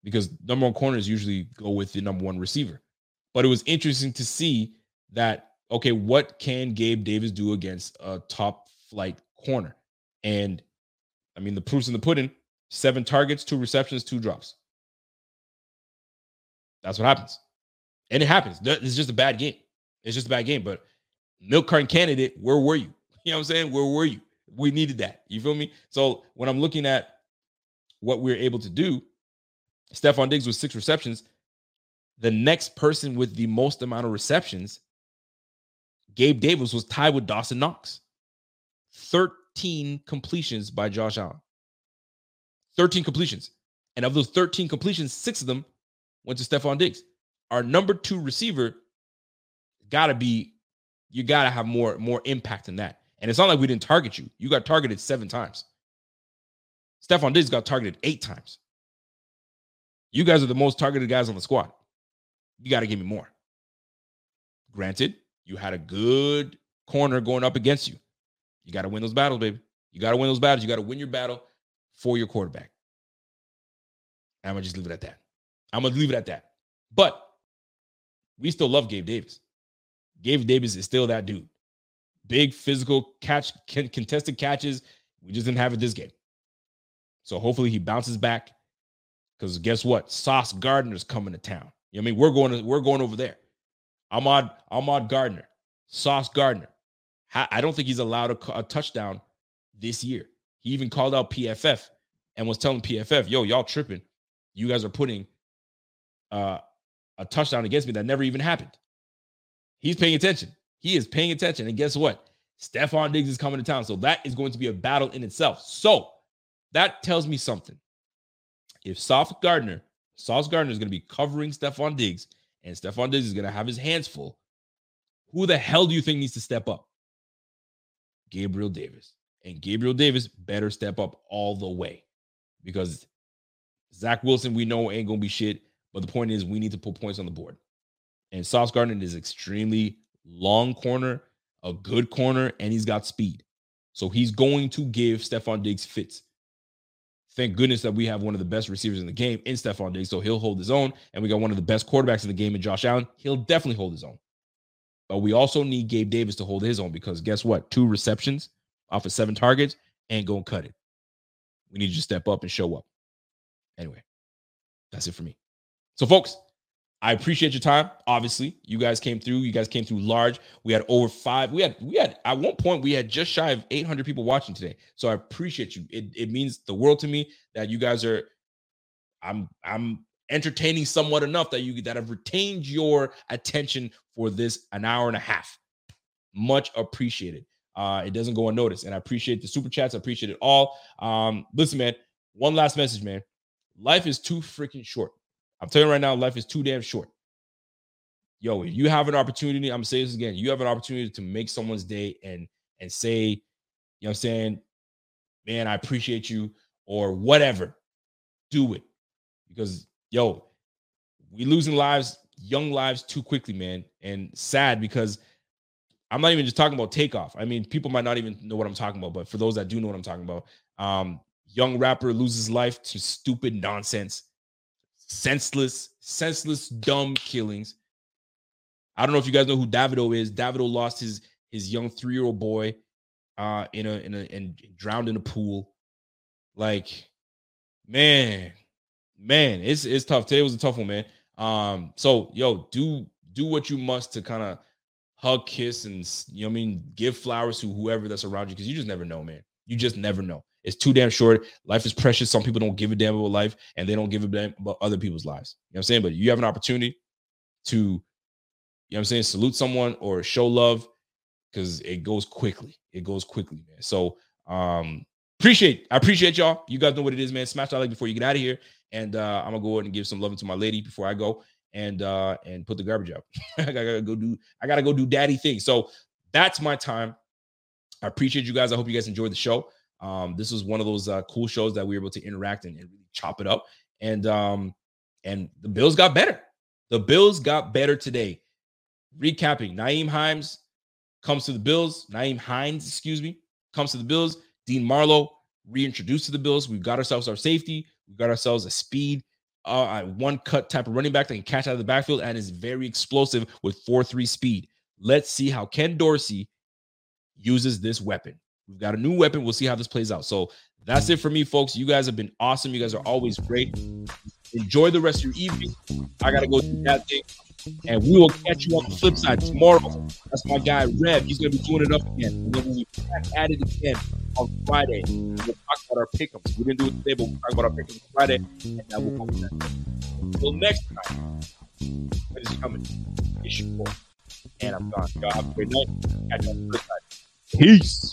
Because number one corners usually go with the number one receiver. But it was interesting to see that, okay, what can Gabe Davis do against a top flight corner? And I mean, the proof's in the pudding seven targets, two receptions, two drops. That's what happens. And it happens. It's just a bad game. It's just a bad game. But milk carton candidate, where were you? You know what I'm saying? Where were you? We needed that. You feel me? So when I'm looking at what we're able to do, Stefon Diggs with six receptions. The next person with the most amount of receptions, Gabe Davis, was tied with Dawson Knox. 13 completions by Josh Allen. 13 completions. And of those 13 completions, six of them went to Stefon Diggs. Our number two receiver gotta be, you gotta have more, more impact than that. And it's not like we didn't target you. You got targeted seven times. Stefon Diggs got targeted eight times. You guys are the most targeted guys on the squad. You got to give me more. Granted, you had a good corner going up against you. You got to win those battles, baby. You got to win those battles. You got to win your battle for your quarterback. I'm going to just leave it at that. I'm going to leave it at that. But we still love Gabe Davis. Gabe Davis is still that dude. Big physical catch, contested catches. We just didn't have it this game. So hopefully he bounces back. Because guess what? Sauce Gardner's coming to town. You know what I mean? We're going to, we're going over there. Ahmad Ahmad Gardner, Sauce Gardner. I don't think he's allowed a, a touchdown this year. He even called out PFF and was telling PFF, "Yo, y'all tripping. You guys are putting uh, a touchdown against me that never even happened." He's paying attention. He is paying attention. And guess what? Stefon Diggs is coming to town. So that is going to be a battle in itself. So that tells me something. If Sauce Gardner, Sauce Gardner is going to be covering Stefon Diggs, and Stefon Diggs is going to have his hands full, who the hell do you think needs to step up? Gabriel Davis. And Gabriel Davis better step up all the way because Zach Wilson, we know ain't going to be shit. But the point is, we need to put points on the board. And Sauce Gardner is extremely long corner, a good corner, and he's got speed. So he's going to give Stefon Diggs fits. Thank goodness that we have one of the best receivers in the game in Stefon Diggs, so he'll hold his own. And we got one of the best quarterbacks in the game in Josh Allen. He'll definitely hold his own. But we also need Gabe Davis to hold his own because guess what? Two receptions off of seven targets ain't gonna cut it. We need you to step up and show up. Anyway, that's it for me. So, folks, I appreciate your time. Obviously, you guys came through. You guys came through large. We had over five. We had we had at one point we had just shy of 800 people watching today. So I appreciate you. It it means the world to me that you guys are. I'm I'm entertaining somewhat enough that you that have retained your attention for this an hour and a half. Much appreciated. Uh, it doesn't go unnoticed, and I appreciate the super chats. I appreciate it all. Um, listen, man. One last message, man. Life is too freaking short I'm telling you right now, life is too damn short. Yo, if you have an opportunity, I'm gonna say this again. You have an opportunity to make someone's day and and say, you know, what I'm saying, man, I appreciate you or whatever. Do it because yo, we losing lives, young lives too quickly, man, and sad because I'm not even just talking about takeoff. I mean, people might not even know what I'm talking about, but for those that do know what I'm talking about, um, young rapper loses life to stupid nonsense senseless, senseless, dumb killings. I don't know if you guys know who Davido is. Davido lost his his young three year old boy uh in a in a and drowned in a pool. Like, man, man, it's it's tough. Today was a tough one, man. Um, so yo, do do what you must to kind of hug, kiss, and you know I mean, give flowers to whoever that's around you because you just never know, man. You just never know. It's too damn short. Life is precious. Some people don't give a damn about life and they don't give a damn about other people's lives. You know what I'm saying? But you have an opportunity to, you know what I'm saying, salute someone or show love because it goes quickly. It goes quickly, man. So um appreciate I appreciate y'all. You guys know what it is, man. Smash that like before you get out of here. And uh I'm gonna go ahead and give some love to my lady before I go. and uh and put the garbage out. I gotta go do I gotta go do daddy things. So that's my time. I appreciate you guys. I hope you guys enjoyed the show. Um, this was one of those uh, cool shows that we were able to interact and, and really chop it up. And um, and the Bills got better. The Bills got better today. Recapping, Nyheim Hines comes to the Bills. Nyheim Hines, excuse me, comes to the Bills. Dean Marlowe reintroduced to the Bills. We've got ourselves our safety. We've got ourselves a speed, uh, one cut type of running back that can catch out of the backfield and is very explosive with 4 3 speed. Let's see how Ken Dorsey uses this weapon. We've got a new weapon. We'll see how this plays out. So that's it for me, folks. You guys have been awesome. You guys are always great. Enjoy the rest of your evening. I got to go do that thing. And we will catch you on the flip side tomorrow. That's my guy, Rev. He's going to be doing it up again. And then we'll be back at it again on Friday. We'll talk about our pickups. We didn't do it today, but we'll talk about our pickups Friday. And that will come that. Until next time, what is coming? Issue four. And I'm gone. Y'all have a great night. Catch you on the flip side. Peace.